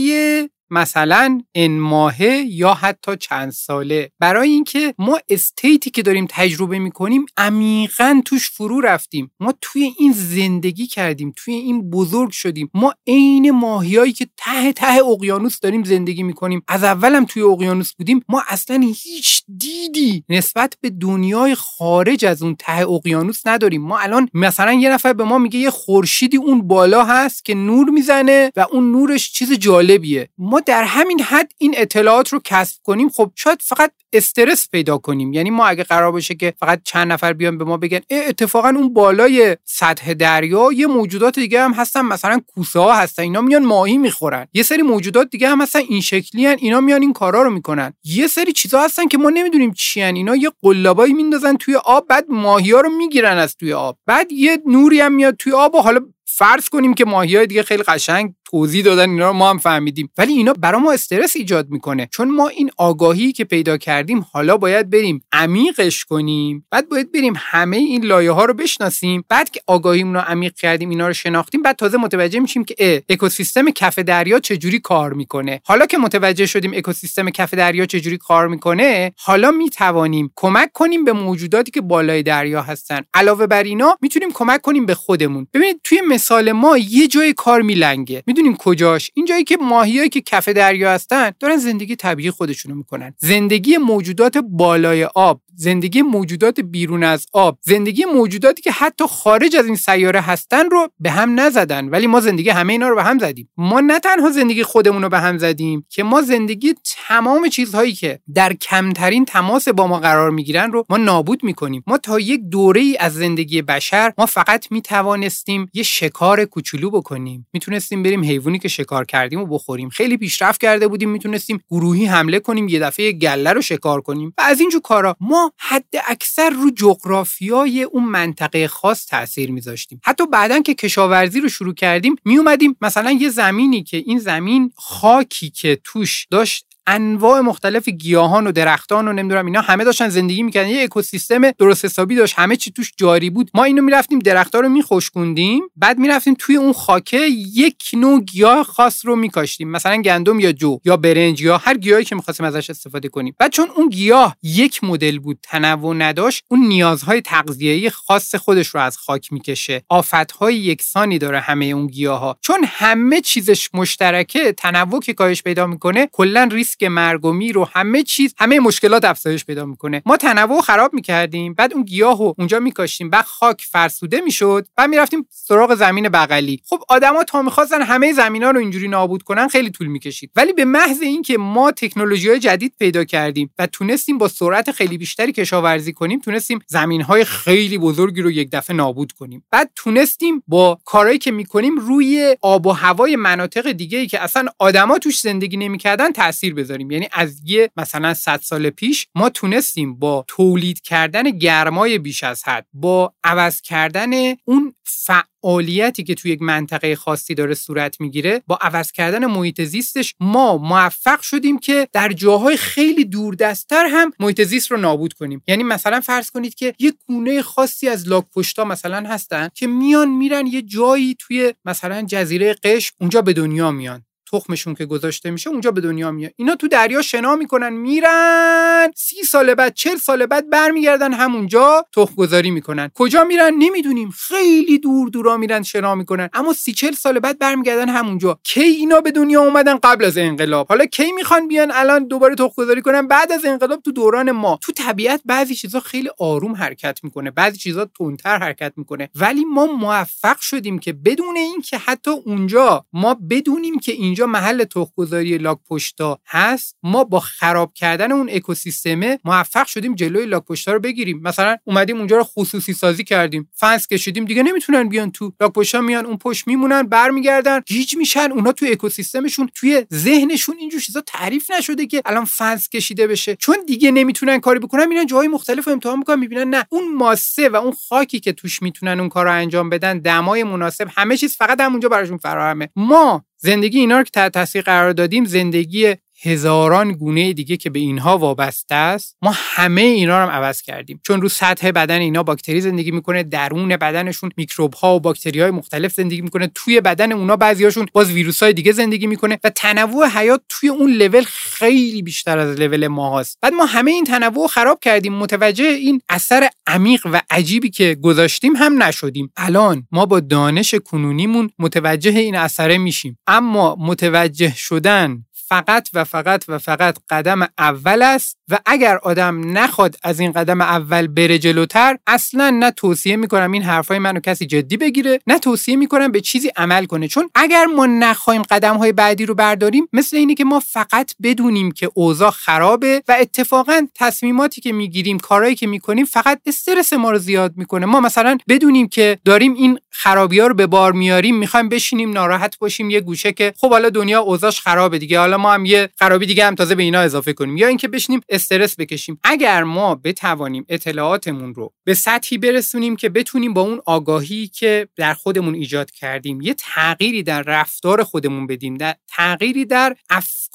مثلا ان ماهه یا حتی چند ساله. برای اینکه ما استیتی که داریم تجربه می‌کنیم عمیقا توش فرو رفتیم. ما توی این زندگی کردیم توی این بزرگ شدیم. ما عین ماهیایی که ته ته اقیانوس داریم زندگی می‌کنیم. از اولم توی اقیانوس بودیم. ما اصلا هیچ دیدی نسبت به دنیای خارج از اون ته اقیانوس نداریم. ما الان مثلا یه نفر به ما میگه یه خورشیدی اون بالا هست که نور می‌زنه و اون نورش چیز جالبیه. ما در همین حد این اطلاعات رو کسب کنیم. خب شاید فقط استرس پیدا کنیم. یعنی ما اگه قرار باشه که فقط چند نفر بیان به ما بگن اتفاقا اون بالای سطح دریا یه موجودات دیگه هم هستن. مثلا کوسه ها هستن. اینا میان ماهی می‌خورن. یه سری موجودات دیگه هم هستن. این شکلی هن. اینا میان این کارا رو می‌کنن. یه سری چیزا هستن که ما نمی‌دونیم چی هن. اینا یه قلابایی میندازن توی آب بعد ماهی ها رو می‌گیرن از توی آب. بعد یه نوری هم میاد توی آب و حالا فرض کنیم که ماهی های دیگه خیلی قشنگ توضیح دادن اینا رو ما هم فهمیدیم. ولی اینا برای ما استرس ایجاد می‌کنه. چون ما این آگاهی که پیدا کردیم حالا باید بریم عمیقش کنیم. بعد باید بریم همه این لایه ها رو بشناسیم. بعد که آگاهیمون رو عمیق کردیم اینا رو شناختیم بعد تازه متوجه میشیم که اکوسیستم کف دریا چجوری کار می‌کنه. حالا که متوجه شدیم اکوسیستم کف دریا چجوری کار می‌کنه حالا می‌توانیم کمک کنیم به موجوداتی که بالای دریا هستن. علاوه بر اینا می‌تونیم کمک کنیم به خودمون. ببینید توی مثال ما یه جای کار میلنگه. می‌دونیم کجاش؟ این جایی که ماهیایی که کف دریا هستن دارن زندگی طبیعی خودشونو می‌کنن. زندگی موجودات بالای آب زندگی موجودات بیرون از آب زندگی موجوداتی که حتی خارج از این سیاره هستن رو به هم نزدن. ولی ما زندگی همه اینا رو به هم زدیم. ما نه تنها زندگی خودمون رو به هم زدیم که ما زندگی تمام چیزهایی که در کمترین تماس با ما قرار می‌گیرن رو ما نابود می‌کنیم. ما تا یک دوره ای از زندگی بشر ما فقط می‌توانستیم یه شکار کوچولو بکنیم. می‌تونستیم بریم حیوانی که شکار کردیم و بخوریم. خیلی پیشرفت کرده بودیم می‌تونستیم گروهی حمله کنیم یه دفعه گله رو شکار کنیم. و از اینجور کارا ما حد اکثر رو جغرافیای اون منطقه خاص تاثیر میذاشتیم. حتی بعدا که کشاورزی رو شروع کردیم می اومدیم مثلا یه زمینی که این زمین خاکی که توش داشت انواع مختلف گیاهان و درختان و نمی‌دونم اینا همه داشتن زندگی می‌کردن. یه اکوسیستم درست حسابی داشت. همه چی توش جاری بود. ما اینو می‌رفتیم درختها رو میخشکوندیم. بعد می‌رفتیم توی اون خاکه یک نوع گیاه خاص رو میکاشتیم. مثلا گندم یا جو یا برنج یا هر گیاهی که می‌خواستیم ازش استفاده کنیم. بعد چون اون گیاه یک مدل بود تنوع نداشت اون نیازهای تغذیه‌ای خاص خودش رو از خاک می‌کشه. آفتهای یکسانی داره همه اون گیاها چون همه چیزش مشترکه تنوع که کاهش پیدا می‌کنه کلا ریسک ریسک مرگ و میر و همه چیز همه مشکلات افزایش پیدا می‌کنه. ما تنوع خراب می‌کردیم بعد اون گیاه و اونجا میکاشتیم بعد خاک فرسوده می‌شد بعد می‌رفتیم سراغ زمین بغلی. خب آدما تا می‌خواستن همه زمینا رو اینجوری نابود کنن خیلی طول می‌کشید. ولی به محض اینکه ما تکنولوژی های جدید پیدا کردیم و تونستیم با سرعت خیلی بیشتری کشاورزی کنیم تونستیم زمین های خیلی بزرگی رو یک دفعه نابود کنیم. بعد تونستیم با کارهایی که می‌کنیم روی آب و هوای مناطق دیگه ای که اصلا آدما توش زندگی نمی‌کردن تاثیر یعنی از یه مثلا 100 سال پیش ما تونستیم با تولید کردن گرمای بیش از حد با عوض کردن اون فعالیتی که توی یک منطقه خاصی داره صورت می‌گیره با عوض کردن محیط زیستش ما موفق شدیم که در جاهای خیلی دوردستتر هم محیط زیست رو نابود کنیم. یعنی مثلا فرض کنید که یک گونه خاصی از لاک پشتا مثلا هستن که میان میرن یه جایی توی مثلا جزیره قشم اونجا به دنیا میان. تخمشون که گذاشته میشه اونجا به دنیا میاد. اینا تو دریا شنا می‌کنن میرن سی سال بعد چل سال بعد برمیگردن همونجا تخم گذاری می‌کنن. کجا میرن؟ نمی‌دونیم. خیلی دور دورا میرن شنا می‌کنن. اما سی چل سال بعد برمیگردن همونجا. کی اینا به دنیا اومدن قبل از انقلاب؟ حالا کی می‌خوان بیان الان دوباره تخم گذاری کنن بعد از انقلاب تو دوران ما؟ تو طبیعت بعضی چیزا خیلی آروم حرکت می‌کنه. بعضی چیزا تندتر حرکت می‌کنه. ولی ما موفق شدیم که بدون اینکه حتی اونجا ما بدونیم که این اینجا محل تخمگذاری لاک پشتا هست. ما با خراب کردن اون اکوسیستمه موفق شدیم جلوی لاک پشتا رو بگیریم. مثلا اومدیم اونجا رو خصوصی سازی کردیم. فنس کشیدیم دیگه نمی‌تونن بیان تو لاک پشتا میان اون پشت میمونن برمیگردن. گیج میشن اونا تو اکوسیستمشون توی ذهنشون اینجور چیزا تعریف نشده که الان فنس کشیده بشه. چون دیگه نمی‌تونن کاری بکنن میرن جای مختلف رو امتحان می‌کنن می‌بینن نه. اون ماسه و اون خاکی که توش می‌تونن اون کار انجام بدن دمای مناسب همه چیز فقط همونجا براشون فراهمه. ما زندگی اینا رو که تحت تاثیر قرار دادیم زندگی هزاران گونه دیگه که به اینها وابسته است ما همه اینا رو هم عوض کردیم. چون رو سطح بدن اینا باکتری زندگی می‌کنه درون بدنشون میکروب ها و باکتری های مختلف زندگی می‌کنه توی بدن اونا بعضیاشون باز ویروس های دیگه زندگی می‌کنه و تنوع حیات توی اون لول خیلی بیشتر از لول ما هست بعد ما همه این تنوع خراب کردیم. متوجه این اثر عمیق و عجیبی که گذاشتیم هم نشدیم. الان ما با دانش کنونیمون متوجه این اثره میشیم. اما متوجه شدن فقط و فقط و فقط قدم اول است و اگر آدم نخواد از این قدم اول بره جلوتر اصلا نه توصیه می‌کنم این حرفای منو کسی جدی بگیره نه توصیه می‌کنم به چیزی عمل کنه. چون اگر ما نخوایم قدم های بعدی رو برداریم مثل اینه که ما فقط بدونیم که اوضاع خرابه و اتفاقا تصمیماتی که می‌گیریم کارهایی که می‌کنیم فقط استرس ما رو زیاد می‌کنه. ما مثلا بدونیم که داریم این خرابی ها رو به بار میاریم می‌خوایم بشینیم ناراحت باشیم یه گوشه که خب حالا دنیا اوضاعش خرابه دیگه حالا ما هم یه خرابی دیگه هم تازه به اینا اضافه کنیم. یا اینکه بشینیم استرس بکشیم. اگر ما بتوانیم اطلاعاتمون رو به سطحی برسونیم که بتونیم با اون آگاهی که در خودمون ایجاد کردیم یه تغییری در رفتار خودمون بدیم در تغییری در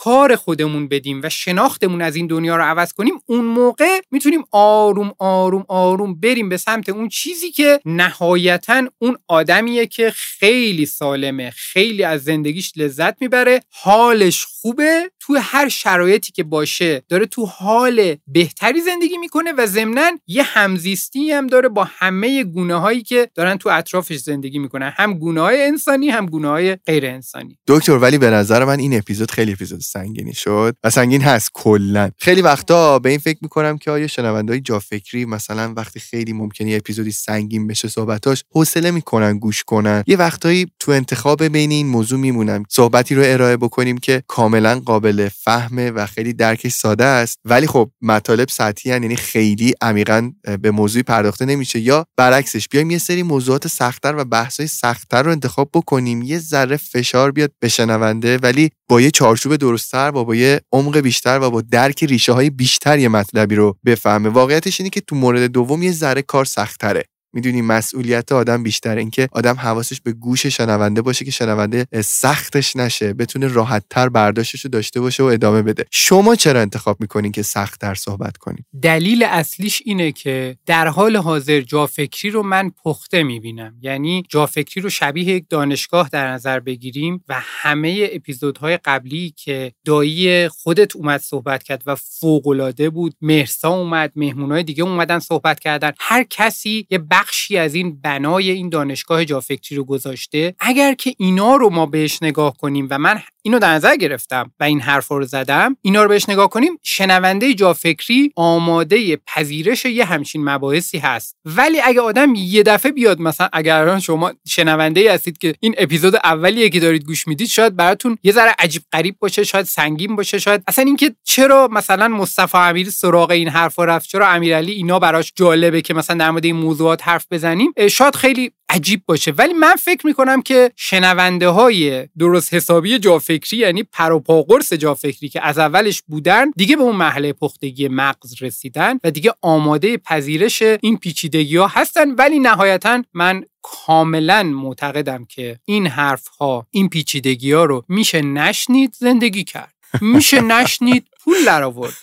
افکار خودمون بدیم و شناختمون از این دنیا رو عوض کنیم اون موقع می‌تونیم آروم آروم آروم بریم به سمت اون چیزی که نهایتا اون آدمیه که خیلی سالمه خیلی از زندگیش لذت می‌بره حالش خوبه تو هر شرایطی که باشه داره تو حال بهتری زندگی می‌کنه و ضمنا یه همزیستی هم داره با همه گونه هایی که دارن تو اطرافش زندگی می‌کنن. هم گونه های انسانی هم گونه های غیر انسانی. دکتر ولی به نظر من این اپیزود خیلی اپیزود سنگینی شد و سنگین هست کلا. خیلی وقتا به این فکر می‌کنم که آیا شنوندهای جا فکری مثلا وقتی خیلی ممکنه اپیزودی سنگین بشه صحبتاش حوصله می‌کنن گوش کنن. یه وقتایی تو انتخاب بین این موضوع میمونم. صحبتی رو ارائه بکنیم که کاملا قابل فهمه و خیلی درکش ساده است. ولی خب مطالب سطحی هن یعنی خیلی عمیقا به موضوع پرداخته نمیشه. یا برعکسش بیایم یه سری موضوعات سختتر و بحثای سختتر رو انتخاب بکنیم. یه ذره فشار بیاد به شنونده ولی با یه چارچوب درستتر و با یه عمق بیشتر و با درک ریشه های بیشتر یه مطلبی رو بفهمه. واقعیتش اینه که تو مورد دوم یه ذره کار سختتره. می‌دونی مسئولیت آدم بیشتره. اینکه آدم حواسش به گوش شنونده باشه که شنونده سختش نشه بتونه راحتتر برداشتش رو داشته باشه و ادامه بده. شما چرا انتخاب می‌کنین که سختتر صحبت کنین؟ دلیل اصلیش اینه که در حال حاضر جافکری رو من پخته می‌بینم. یعنی جافکری رو شبیه یک دانشگاه در نظر بگیریم و همه اپیزودهای قبلی که دایی خودت اومد صحبت کرد و فوقالعاده بود مهرسا اومد مهمونای دیگه اومدن صحبت کردن. هر کسی یه بخشی از این بنای این دانشگاه جافکری رو گذاشته. اگر که اینا رو ما بهش نگاه کنیم و من اینو در نظر گرفتم و این حرف رو زدم اینا رو بهش نگاه کنیم شنونده جافکری آماده پذیرش یه همچین مباحثی هست. ولی اگه آدم یه دفعه بیاد مثلا اگر شما شنونده ای هستید که این اپیزود اولیه که دارید گوش می‌دید شاید براتون یه ذره عجیب غریب باشه شاید سنگین باشه شاید اصلا اینکه چرا مثلا مصطفی امیری سراغ این حرفا رفت چرا امیرعلی اینا براش جالبه که مثلا در مورد این موضوعات حرف بزنیم شاید خیلی عجیب باشه. ولی من فکر می‌کنم که شنونده های درست حسابی جافکری یعنی پروپاقرس جافکری که از اولش بودن دیگه به اون محله پختگی مغز رسیدن و دیگه آماده پذیرش این پیچیدگی ها هستن. ولی نهایتا من کاملا معتقدم که این حرف ها این پیچیدگی ها رو میشه نشنید زندگی کرد. میشه نشنید پول در آورد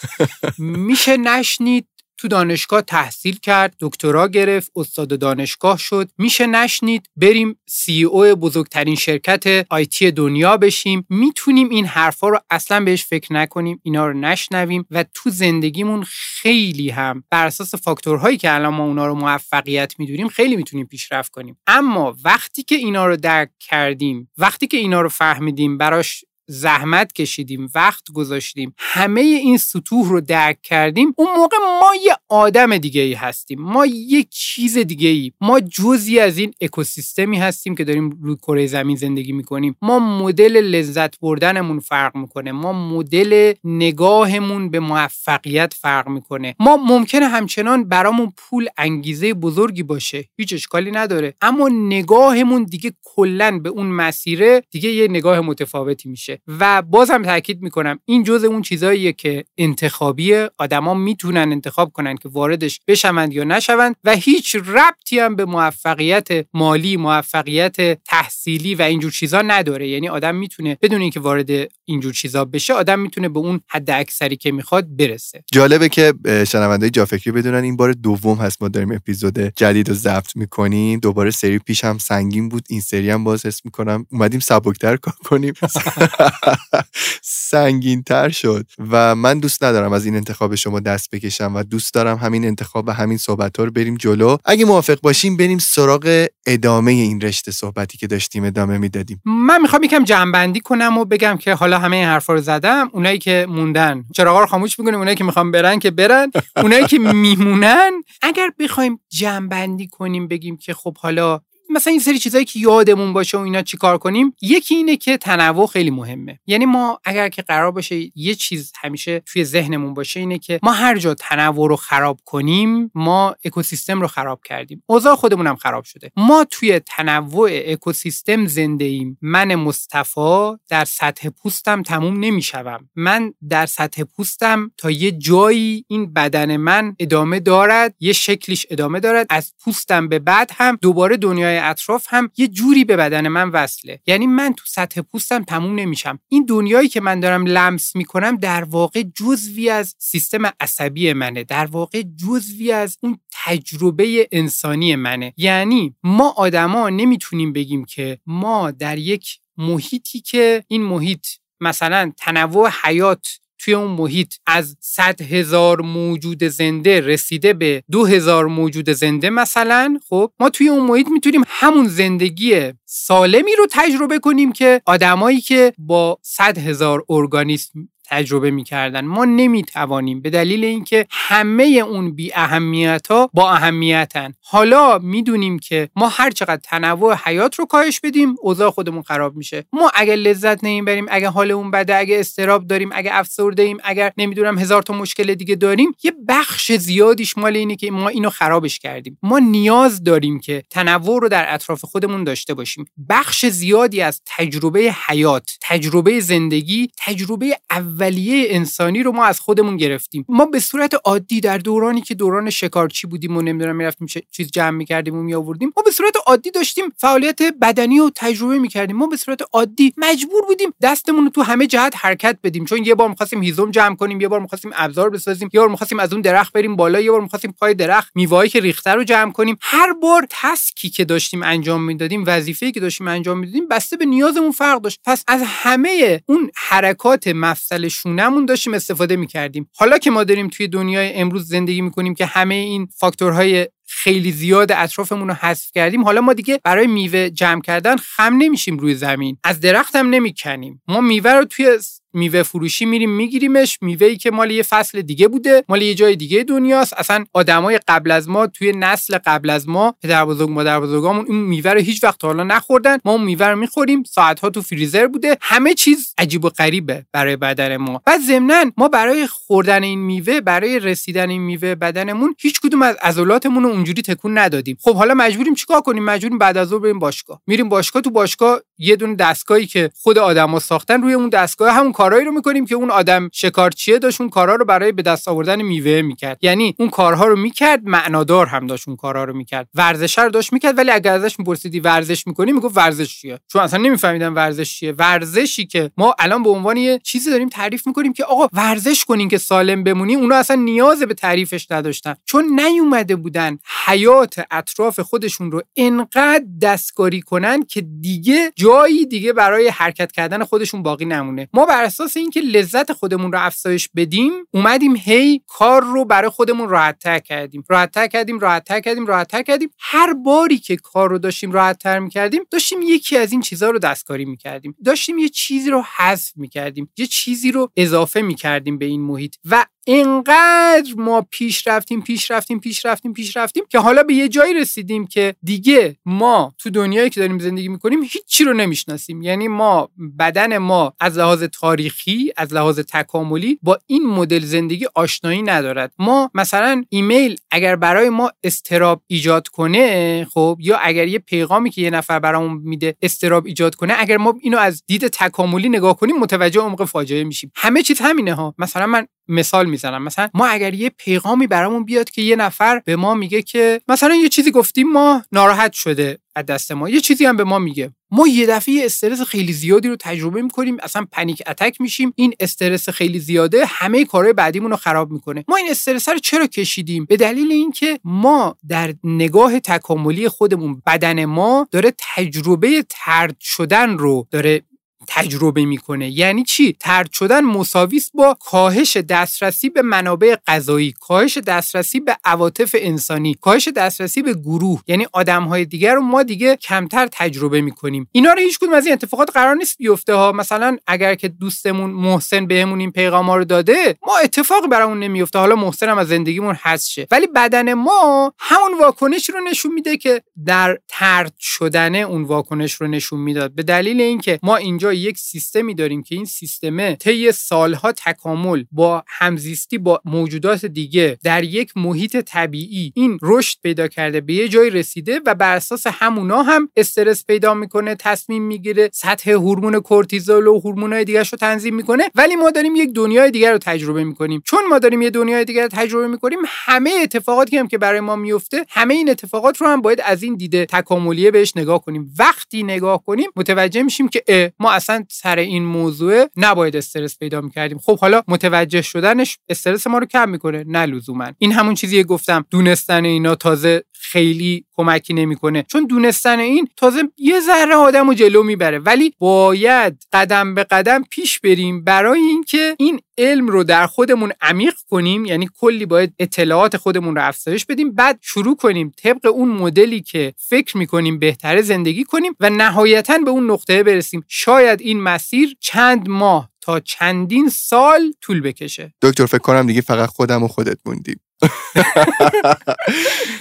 میشه نشنید تو دانشگاه تحصیل کرد دکترا گرفت استاد دانشگاه شد. میشه نشنید بریم سی او بزرگترین شرکت آیتی دنیا بشیم. می‌تونیم این حرفا رو اصلا بهش فکر نکنیم اینا رو نشنویم و تو زندگیمون خیلی هم بر اساس فاکتورهایی که الان ما اونا رو موفقیت می‌دونیم خیلی می‌تونیم پیشرفت کنیم. اما وقتی که اینا رو درک کردیم وقتی که اینا رو فهمیدیم براش زحمت کشیدیم وقت گذاشتیم همه این سطوح رو درک کردیم اون موقع ما یه آدم دیگه ای هستیم ما یک چیز دیگه ای ما جزی از این اکوسیستمی هستیم که داریم روی کره زمین زندگی می‌کنیم. ما مدل لذت بردنمون فرق می‌کنه ما مدل نگاهمون به موفقیت فرق می‌کنه. ما ممکنه همچنان برامون پول انگیزه بزرگی باشه هیچ اشکالی نداره اما نگاهمون دیگه کلا به اون مسیره دیگه یه نگاه متفاوتی میشه. و بازم تاکید می‌کنم این جزء اون چیزاییه که انتخابیه. آدما می‌تونن انتخاب کنن که واردش بشوند یا نشوند و هیچ ربطی هم به موفقیت مالی موفقیت تحصیلی و اینجور چیزا نداره. یعنی آدم می‌تونه بدون اینکه وارد اینجور چیزا بشه آدم می‌تونه به اون حد اکثری که می‌خواد برسه. جالبه که شنونده جافکری بدونن این بار دوم هست. ما داریم اپیزود جدید رو ضبط می‌کنیم. دوباره سری پیش هم سنگین بود. این سری هم باز حس می‌کنم. اومدیم سبکتر کار کنیم. سنگین تر شد. و من دوست ندارم از این انتخاب شما دست بکشم و دوست دارم همین انتخاب و همین صحبت ها رو بریم جلو. اگه موافق باشیم بریم سراغ ادامه این رشته صحبتی که داشتیم ادامه می‌دادیم. من می‌خوام یکم جنبندی کنم و بگم که حالا همه این حرفا رو زدم. اونایی که موندن. چراغا رو خاموش می‌کنیم. اونایی که می‌خوام برن که برن. اونایی که میمونن. اگر بخوایم جنبندی کنیم بگیم که خب حالا مثلا این سری چیزایی که یادمون باشه و اینا چیکار کنیم یکی اینه که تنوع خیلی مهمه. یعنی ما اگر که قرار باشه یه چیز همیشه توی ذهنمون باشه اینه که ما هر جا تنوع رو خراب کنیم ما اکوسیستم رو خراب کردیم. اوضاع خودمونم خراب شده. ما توی تنوع اکوسیستم زنده ایم من مصطفی در سطح پوستم تموم نمی‌شوم. من در سطح پوستم تا یه جایی این بدن من ادامه دارد یه شکلیش ادامه دارد. از پوستم به بعد هم دوباره دنیای اطراف هم یه جوری به بدن من وصله. یعنی من تو سطح پوستم تموم نمیشم. این دنیایی که من دارم لمس می‌کنم در واقع جزوی از سیستم عصبی منه. در واقع جزوی از اون تجربه انسانی منه. یعنی ما آدما نمی‌تونیم بگیم که ما در یک محیطی که این محیط مثلا تنوع حیات توی اون محیط از 100 هزار موجود زنده رسیده به دو هزار موجود زنده مثلا خب ما توی اون محیط می‌تونیم همون زندگی سالمی رو تجربه کنیم که آدمایی که با 100 هزار ارگانیسم تجربه می‌کردن. ما نمی‌توانیم به دلیل اینکه همه اون بی اهمیت ها با اهمیتن. حالا می‌دونیم که ما هر چقدر تنوع حیات رو کاهش بدیم اوضاع خودمون خراب میشه. ما اگر لذت نمی‌بریم اگه حال اون بده اگه استراب داریم اگه افسرده ایم اگر نمی‌دونم هزار تا مشکل دیگه داریم یه بخش زیادیش مال اینه که ما اینو خرابش کردیم. ما نیاز داریم که تنوع رو در اطراف خودمون داشته باشیم. بخش زیادی از تجربه حیات تجربه زندگی تجربه اولیه انسانی رو ما از خودمون گرفتیم. ما به صورت عادی در دورانی که دوران شکارچی بودیم و نمی‌دونم می‌رفتیم چیز جمع می‌کردیم و میآوردیم ما به صورت عادی داشتیم فعالیت بدنی و تجربه می‌کردیم. ما به صورت عادی مجبور بودیم دستمون رو تو همه جهت حرکت بدیم. چون یه بار می‌خواستیم هیزم جمع کنیم یه بار می‌خواستیم ابزار بسازیم یه بار می‌خواستیم از اون درخت بریم بالا یه بار می‌خواستیم پای درخت میوهایی که ریخته رو جمع کنیم. هر بار تسکی که داشتیم انجام می‌دادیم وظیفه‌ای که داشتیم انجام می‌دادیم بسته به نیازمون فرق داشت. پس از همه اون حرکات مفصل شونمون داشتیم استفاده می‌کردیم. حالا که ما داریم توی دنیای امروز زندگی می‌کنیم که همه این فاکتورهای خیلی زیاد اطرافمون رو حذف کردیم حالا ما دیگه برای میوه جمع کردن خم نمیشیم روی زمین. از درخت هم نمی‌کنیم. ما میوه رو توی میوه فروشی میریم میگیریمش. میوه‌ای که مال یه فصل دیگه بوده مال یه جای دیگه دنیاست. اصلا آدمای قبل از ما توی نسل قبل از ما پدر بزرگ مادر بزرگامون این میوه رو هیچ وقت حالا نخوردن. ما اون میوه رو می‌خوریم ساعتها تو فریزر بوده. همه چیز عجیب و غریبه برای بدن ما. بعد ضمنا ما برای خوردن این میوه برای رسیدن این میوه بدنمون هیچ کدوم از عضلاتمون رو اونجوری تکون ندادیم. خب حالا مجبوریم چیکار کنیم؟ مجبوریم بعد از ظهر بریم باشگاه. میریم باشگاه تو باشگاه یه دونه دستگاهی که خود آدما ساختن روی اون دستگاه همون کارهایی رو می‌کنیم که اون آدم شکارچیه داشت اون کارها رو برای به دست آوردن میوه می‌کرد. یعنی اون کارها رو می‌کرد معنادار هم داشت اون کارها رو می‌کرد. ورزش رو داشت می‌کرد ولی اگر ازش میپرسیدی ورزش می‌کنی می‌گفت ورزش چیه؟ چون اصلا نمیفهمیدن ورزش چیه. ورزشی که ما الان به عنوان یه چیزی داریم تعریف می‌کنیم که آقا ورزش کنین که سالم بمونی اونا اصلا نیاز به تعریفش نداشتن. چون نیومده بودن حیات اطراف خودشون رو انقدر دستکاری کنن که دیگه جایی دیگه برای حرکت کردن خودشون باقی نمونه. ما بر اساس اینکه لذت خودمون رو افزایش بدیم اومدیم هی کار رو برای خودمون راحتتر کردیم. راحتتر کردیم راحتتر کردیم راحتتر کردیم. هر باری که کار رو داشتیم راحتتر می‌کردیم داشتیم یکی از این چیزها رو دستکاری می‌کردیم. داشتیم یه چیزی رو حذف می‌کردیم. یه چیزی رو اضافه می‌کردیم به این محیط. و اینقدر ما پیش رفتیم پیش رفتیم پیش رفتیم پیش رفتیم که حالا به یه جایی رسیدیم که دیگه ما تو دنیایی که داریم زندگی می‌کنیم هیچی رو نمی‌شناسیم. یعنی ما بدن ما از لحاظ تاریخی از لحاظ تکاملی با این مدل زندگی آشنایی ندارد. ما مثلا ایمیل اگر برای ما استراب ایجاد کنه خب یا اگر یه پیغامی که یه نفر برامون میده استراب ایجاد کنه اگر ما اینو از دید تکاملی نگاه کنیم متوجه عمق فاجعه میشیم. همه چیز همینه ها. مثلا من مثال می‌زنم. مثلا ما اگر یه پیغامی برامون بیاد که یه نفر به ما میگه که مثلا یه چیزی گفتیم ما ناراحت شده از دست ما. یه چیزی هم به ما میگه. ما یه دفعه استرس خیلی زیادی رو تجربه می‌کنیم اصلا پنیک اتک میشیم. این استرس خیلی زیاده همه کارهای بعدیمون رو خراب می‌کنه. ما این استرس رو چرا کشیدیم؟ به دلیل اینکه ما در نگاه تکاملی خودمون بدن ما داره تجربه ترد شدن رو داره تجربه می‌کنه. یعنی چی؟ ترد شدن مساویس با کاهش دسترسی به منابع غذایی کاهش دسترسی به عواطف انسانی کاهش دسترسی به گروه. یعنی آدمهای دیگر رو ما دیگه کمتر تجربه می‌کنیم. اینا رو هیچ کدوم از این اتفاقات قرار نیست بیفته ها. مثلا اگر که دوستمون محسن بهمون این پیغام رو داده ما اتفاقی برامون نمیفته حالا محسن هم از زندگیمون هست شه ولی بدن ما همون واکنش رو نشون میده که در ترد شدن اون واکنش رو نشون می‌داد. به دلیل اینکه ما اینجا یک سیستمی داریم که این سیستمه طی سالها تکامل با همزیستی با موجودات دیگه در یک محیط طبیعی این رشد پیدا کرده به یه جای رسیده و بر اساس همونا هم استرس پیدا می‌کنه تصمیم می‌گیره سطح هورمون کورتیزول و هورمونای دیگه رو تنظیم می‌کنه. ولی ما داریم یک دنیای دیگر رو تجربه می‌کنیم. چون ما داریم یه دنیای دیگر رو تجربه می‌کنیم همه اتفاقاتی هم که برای ما میفته همه این اتفاقات رو هم باید از این دیده تکاملیه بهش نگاه کنیم. وقتی نگاه کنیم متوجه میشیم که ما اصلا سر این موضوع نباید استرس پیدا می‌کردیم. خب حالا متوجه شدنش استرس ما رو کم می‌کنه نه لزوما. این همون چیزی گفتم دونستن اینا تازه خیلی کمکی نمی‌کنه. چون دونستن این تازه یه ذره آدم رو جلو می‌بره. ولی باید قدم به قدم پیش بریم برای اینکه این علم رو در خودمون عمیق کنیم یعنی کلی باید اطلاعات خودمون رو افزایش بدیم بعد شروع کنیم طبق اون مدلی که فکر می‌کنیم بهتره زندگی کنیم و نهایتا به اون نقطه برسیم. شاید این مسیر چند ماه تا چندین سال طول بکشه. دکتر فکر کنم دیگه فقط خودم و خودت موندیم.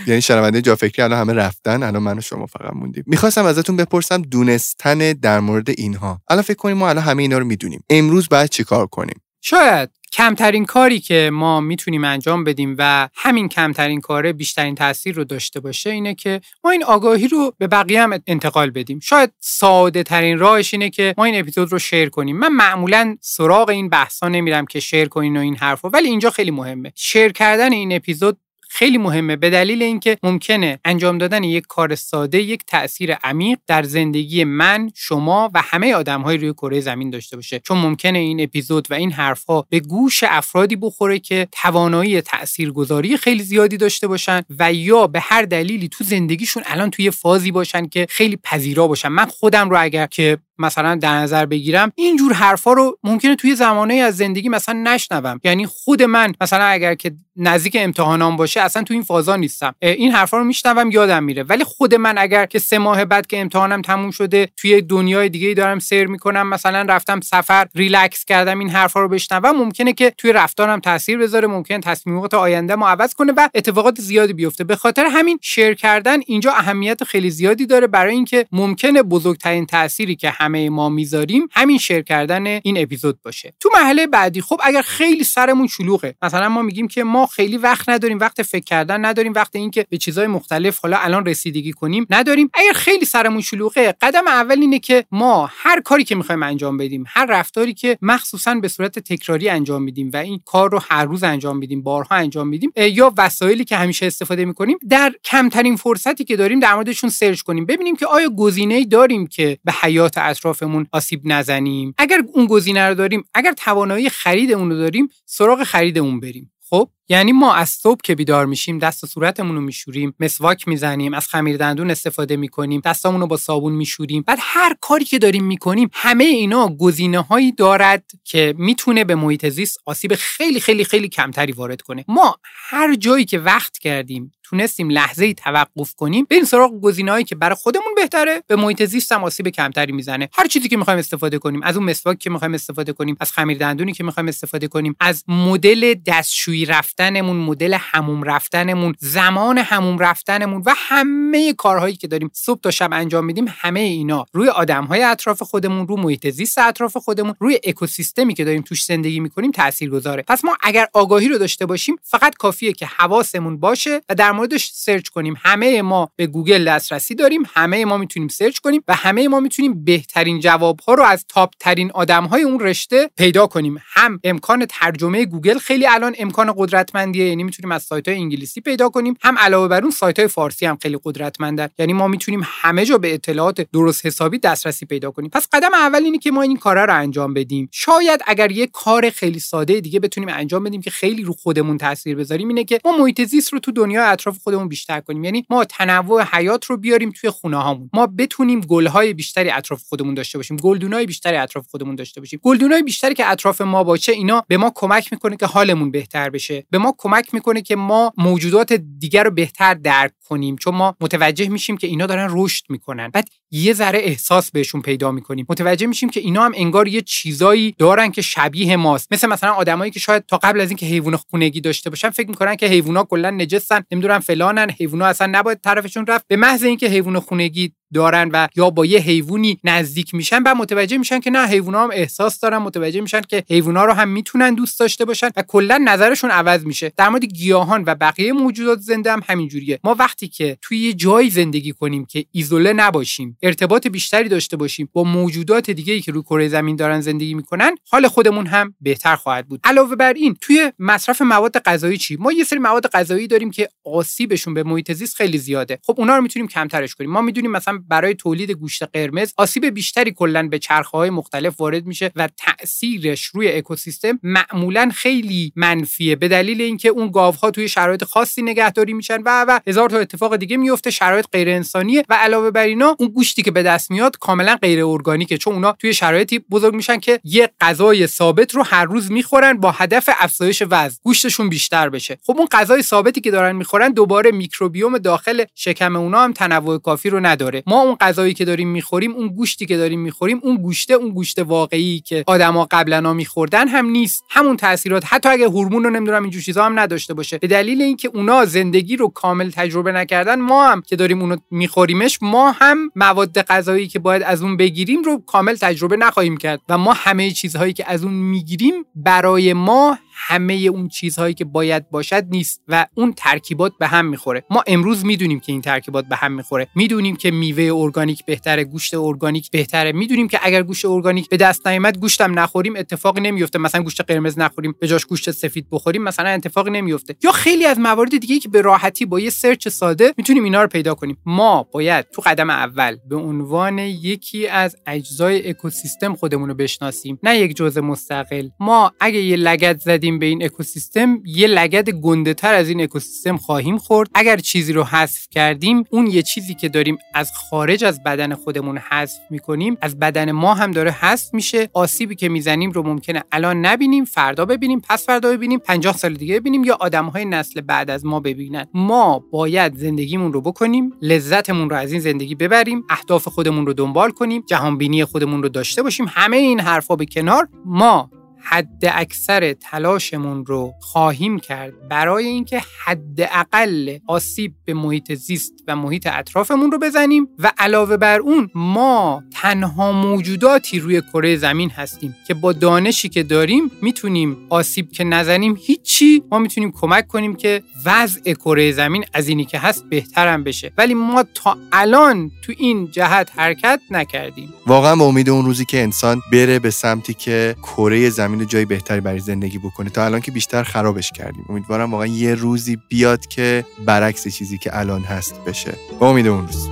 یعنی شنونده جا فکری الان همه رفتن الان من و شما فقط موندیم. می‌خواستم ازتون بپرسم دونستن در مورد اینها. الان فکر کنیم ما الان همه اینا رو می‌دونیم. امروز باید چیکار کنیم؟ شاید کمترین کاری که ما می‌تونیم انجام بدیم و همین کمترین کاره بیشترین تاثیر رو داشته باشه اینه که ما این آگاهی رو به بقیه هم انتقال بدیم. شاید ساده ترین راهش اینه که ما این اپیزود رو شیر کنیم. من معمولا سراغ این بحثا نمیرم که شیر کنین و این حرفا ولی اینجا خیلی مهمه. شیر کردن این اپیزود خیلی مهمه. به دلیل اینکه ممکنه انجام دادن یک کار ساده یک تاثیر عمیق در زندگی من شما و همه های روی کره زمین داشته باشه. چون ممکنه این اپیزود و این حرفها به گوش افرادی بخوره که توانایی تاثیرگذاری خیلی زیادی داشته باشن و یا به هر دلیلی تو زندگیشون الان توی فازی باشن که خیلی پذیرا باشن. من خودم رو اگر که مثلا در نظر بگیرم اینجور حرفا رو ممکنه توی زمانه از زندگی مثلا نشنوم. یعنی خود من مثلا اگر که نزدیک امتحانام باشه اصلا تو این فازا نیستم. این حرفا رو میشنوم یادم میره. ولی خود من اگر که سه ماه بعد که امتحانم تموم شده توی دنیای دیگه دارم سیر می‌کنم مثلا رفتم سفر ریلکس کردم این حرفا رو بشنوم ممکنه که توی رفتارم تاثیر بذاره ممکنه تصمیمات آینده ما عوض کنه و اتفاقات زیادی بیفته. به خاطر همین شیر کردن اینجا اهمیت خیلی زیادی داره برای اینکه ممکنه بزرگترین تأثیری که همه ما می‌ذاریم همین شیر کردن این اپیزود باشه. تو مرحله بعدی خب اگر خیلی سرمون شلوغه مثلا ما میگیم که ما خیلی وقت نداریم وقت فکر کردن نداریم وقت اینکه به چیزهای مختلف حالا الان رسیدگی کنیم نداریم. اگر خیلی سرمون شلوغه قدم اول اینه که ما هر کاری که می‌خوایم انجام بدیم هر رفتاری که مخصوصا به صورت تکراری انجام میدیم و این کار رو هر روز انجام میدیم بارها انجام میدیم یا وسایلی که همیشه استفاده می‌کنیم در کمترین فرصتی که داریم در موردشون سرچ کنیم. ببینیم که آیا گزینه‌ای داریم که به حیات اطرافمون آسیب نزنیم. اگر اون گزینه رو داریم اگر توانایی خرید اون رو داریم سراغ خرید اون بریم. خب؟ یعنی ما از صبح که بیدار میشیم دست و صورتمون رو میشوریم مسواک می‌زنیم از خمیر دندون استفاده می‌کنیم دستامون رو با صابون میشوریم. بعد هر کاری که داریم می‌کنیم همه اینا گزینه هایی دارد که می‌تونه به محیط زیست آسیب خیلی خیلی خیلی کمتری وارد کنه. ما هر جایی که وقت کردیم تونستیم لحظه ای توقف کنیم بریم سراغ گزینه‌هایی که برای خودمون بهتره به محیط زیست هم آسیب کمتری می‌زنه. هر چیزی که می‌خوایم استفاده کنیم از اون مسواک که می‌خوایم استفاده کنیم از خمیر دندونی که می‌خوایم استفاده کنیم از مدل دستشویی رفتنمون مدل حموم رفتنمون زمان حموم رفتنمون و همه کارهایی که داریم صبح تا شب انجام میدیم همه اینا روی آدمهای اطراف خودمون رو محیط زیست اطراف خودمون روی اکوسیستمی که داریم توش زندگی می‌کنیم تاثیرگذاره. پس ما اگر آگاهی رو داشته باشیم فقط کافیه که حواسمون باشه و در موردش search کنیم. همه ما به گوگل دسترسی داریم همه ما می‌تونیم search کنیم و همه ما می‌تونیم بهترین جواب ها رو از top ترین آدم های اون رشته پیدا کنیم. هم امکان ترجمه گوگل خیلی الان امکان قدرتمندیه. یعنی می‌تونیم از سایت های انگلیسی پیدا کنیم. هم علاوه بر اون سایت های فارسی هم خیلی قدرتمندن. یعنی ما می‌تونیم همه جا به اطلاعات درست حسابی دسترسی پیدا کنیم. پس قدم اول اینه که ما این کارا رو انجام بدیم. شاید اگر یه کار خیلی ساده دیگه بتونیم انجام بدیم که خیلی رو خودمون تاثیر بذاریم اینه که ما محیط زیست رو تو دنیا اطراف خودمون بیشتر کنیم. یعنی ما تنوع حیات رو بیاریم توی خونه هامون ما بتونیم گلهای بیشتری اطراف خودمون داشته باشیم. گلدونای بیشتری اطراف خودمون داشته باشیم. گلدونای بیشتری که اطراف ما باشه اینا به ما کمک می‌کنه که حالمون بهتر بشه. به ما کمک می‌کنه که ما موجودات دیگر رو بهتر درک کنیم. چون ما متوجه میشیم که اینا دارن رشد می‌کنن. بعد یه ذره احساس بهشون پیدا می‌کنیم. متوجه میشیم که اینا هم انگار یه چیزایی دارن که شبیه ماست. مثل مثلا آدمایی که شاید تا قبل از اینکه حیوان خونگی داشته باشن فکر می‌کنن که حیونا کلا نجسن نمی‌دونن فلانن حیونا اصلا نباید طرفشون رفت. به محض اینکه حیوان خونگی دارن و یا با یه حیوانی نزدیک میشن بعد متوجه میشن که نه حیونا هم احساس دارن متوجه میشن که حیونا رو هم می‌تونن دوست داشته باشن و کلا نظرشون عوض میشه. در مورد گیاهان و بقیه موجودات زنده هم همینجوریه ما وقتی که توی یه جایی زندگی کنیم که ایزوله نباشیم ارتباط بیشتری داشته باشیم با موجودات دیگه ای که روی کره زمین دارن زندگی می‌کنن حال خودمون هم بهتر خواهد بود. علاوه بر این توی مصرف مواد غذایی چی؟ ما یه سری مواد غذایی داریم که آسیبشون به محیط زیست خیلی زیاده. خب اونا رو می‌تونیم کمترش کنیم. ما می‌دونیم مثلا برای تولید گوشت قرمز آسیب بیشتری کلا به چرخه های مختلف وارد میشه و تاثیرش روی اکوسیستم معمولا خیلی منفیه. به دلیل اینکه اون گاوها توی شرایط خاصی نگهداری میشن و و هزار تا اتفاق دیگه میفته شرایط غیر انسانیه و علاوه بر اینا اون گوشتی که به دست میاد کاملا غیر ارگانیکه چون اونا توی شرایطی بزرگ میشن که یه غذای ثابت رو هر روز می‌خورن با هدف افزایش وزن گوشتشون بیشتر بشه. خب اون غذای ثابتی که دارن می‌خورن دوباره میکروبیوم داخل شکم اونا هم تنوع کافی رو نداره. ما اون غذایی که داریم می‌خوریم اون گوشتی که داریم می‌خوریم اون گوشته اون گوشت واقعی که آدما قبلا میخوردن هم نیست. همون تاثیرات حتی اگه هورمون رو نمی‌دونم اینجور چیزا هم نداشته باشه. به دلیل اینکه اونا زندگی رو کامل تجربه نکردن ما هم که داریم اونو میخوریمش ما هم مواد غذایی که باید از اون بگیریم رو کامل تجربه نخواهیم کرد. و ما همه چیزهایی که از اون می‌گیریم برای ما همه اون چیزهایی که باید باشد نیست و اون ترکیبات به هم می‌خوره. ما امروز می‌دونیم که این ترکیبات به هم می‌خوره. می‌دونیم که میوه ارگانیک بهتره گوشت ارگانیک بهتره. می‌دونیم که اگر گوشت ارگانیک به دست نیامد گوشتم نخوریم اتفاقی نمیفته. مثلا گوشت قرمز نخوریم به جاش گوشت سفید بخوریم مثلا اتفاقی نمیفته. یا خیلی از موارد دیگه که به راحتی با یه search ساده می‌تونیم اینا رو پیدا کنیم. ما باید تو قدم اول به عنوان یکی از اجزای اکوسیستم خودمون رو بشناسیم. نه یک جزء مستقل. ما اگه یه لگد به این اکوسیستم یه لگد گنده تر از این اکوسیستم خواهیم خورد. اگر چیزی رو حذف کردیم اون یه چیزی که داریم از خارج از بدن خودمون حذف می‌کنیم از بدن ما هم داره حذف میشه. آسیبی که می‌زنیم رو ممکنه الان نبینیم فردا ببینیم پس فردا ببینیم 50 سال دیگه ببینیم یا آدمهای نسل بعد از ما ببینن. ما باید زندگیمون رو بکنیم لذتمون رو از این زندگی ببریم اهداف خودمون رو دنبال کنیم جهانبینی خودمون رو داشته باشیم همه این حرفا به کنار. ما حد اکثر تلاشمون رو خواهیم کرد برای اینکه حداقل آسیب به محیط زیست و محیط اطرافمون رو بزنیم و علاوه بر اون ما تنها موجوداتی روی کره زمین هستیم که با دانشی که داریم می‌تونیم آسیب که نزنیم هیچی ما می‌تونیم کمک کنیم که وضع کره زمین از اینی که هست بهترم بشه. ولی ما تا الان تو این جهت حرکت نکردیم. واقعا با امید اون روزی که انسان بره به سمتی که کره زمین زمین جای بهتری برای زندگی بکنه. تا الان که بیشتر خرابش کردیم. امیدوارم واقعا یه روزی بیاد که برعکس چیزی که الان هست بشه. با امید اون روز.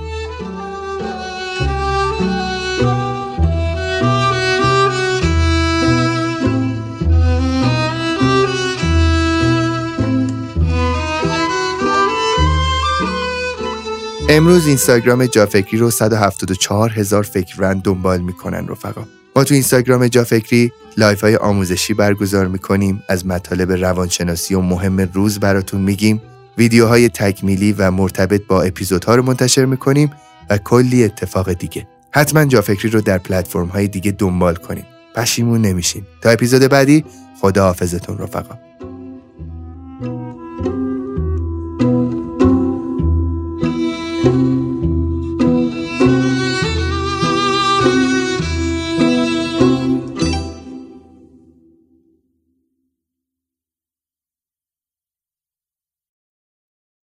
امروز اینستاگرام جافکری رو 174 هزار فکرن دنبال می‌کنن رفقا. ما تو اینستاگرام جافکری live های آموزشی برگزار می‌کنیم. از مطالب روانشناسی و مهم روز براتون میگیم. ویدیوهای تکمیلی و مرتبط با اپیزودها رو منتشر می‌کنیم و کلی اتفاق دیگه. حتما جافکری رو در پلتفرم های دیگه دنبال کنین. پشیمون نمیشین تا اپیزود بعدی خدا حافظتون رفقا.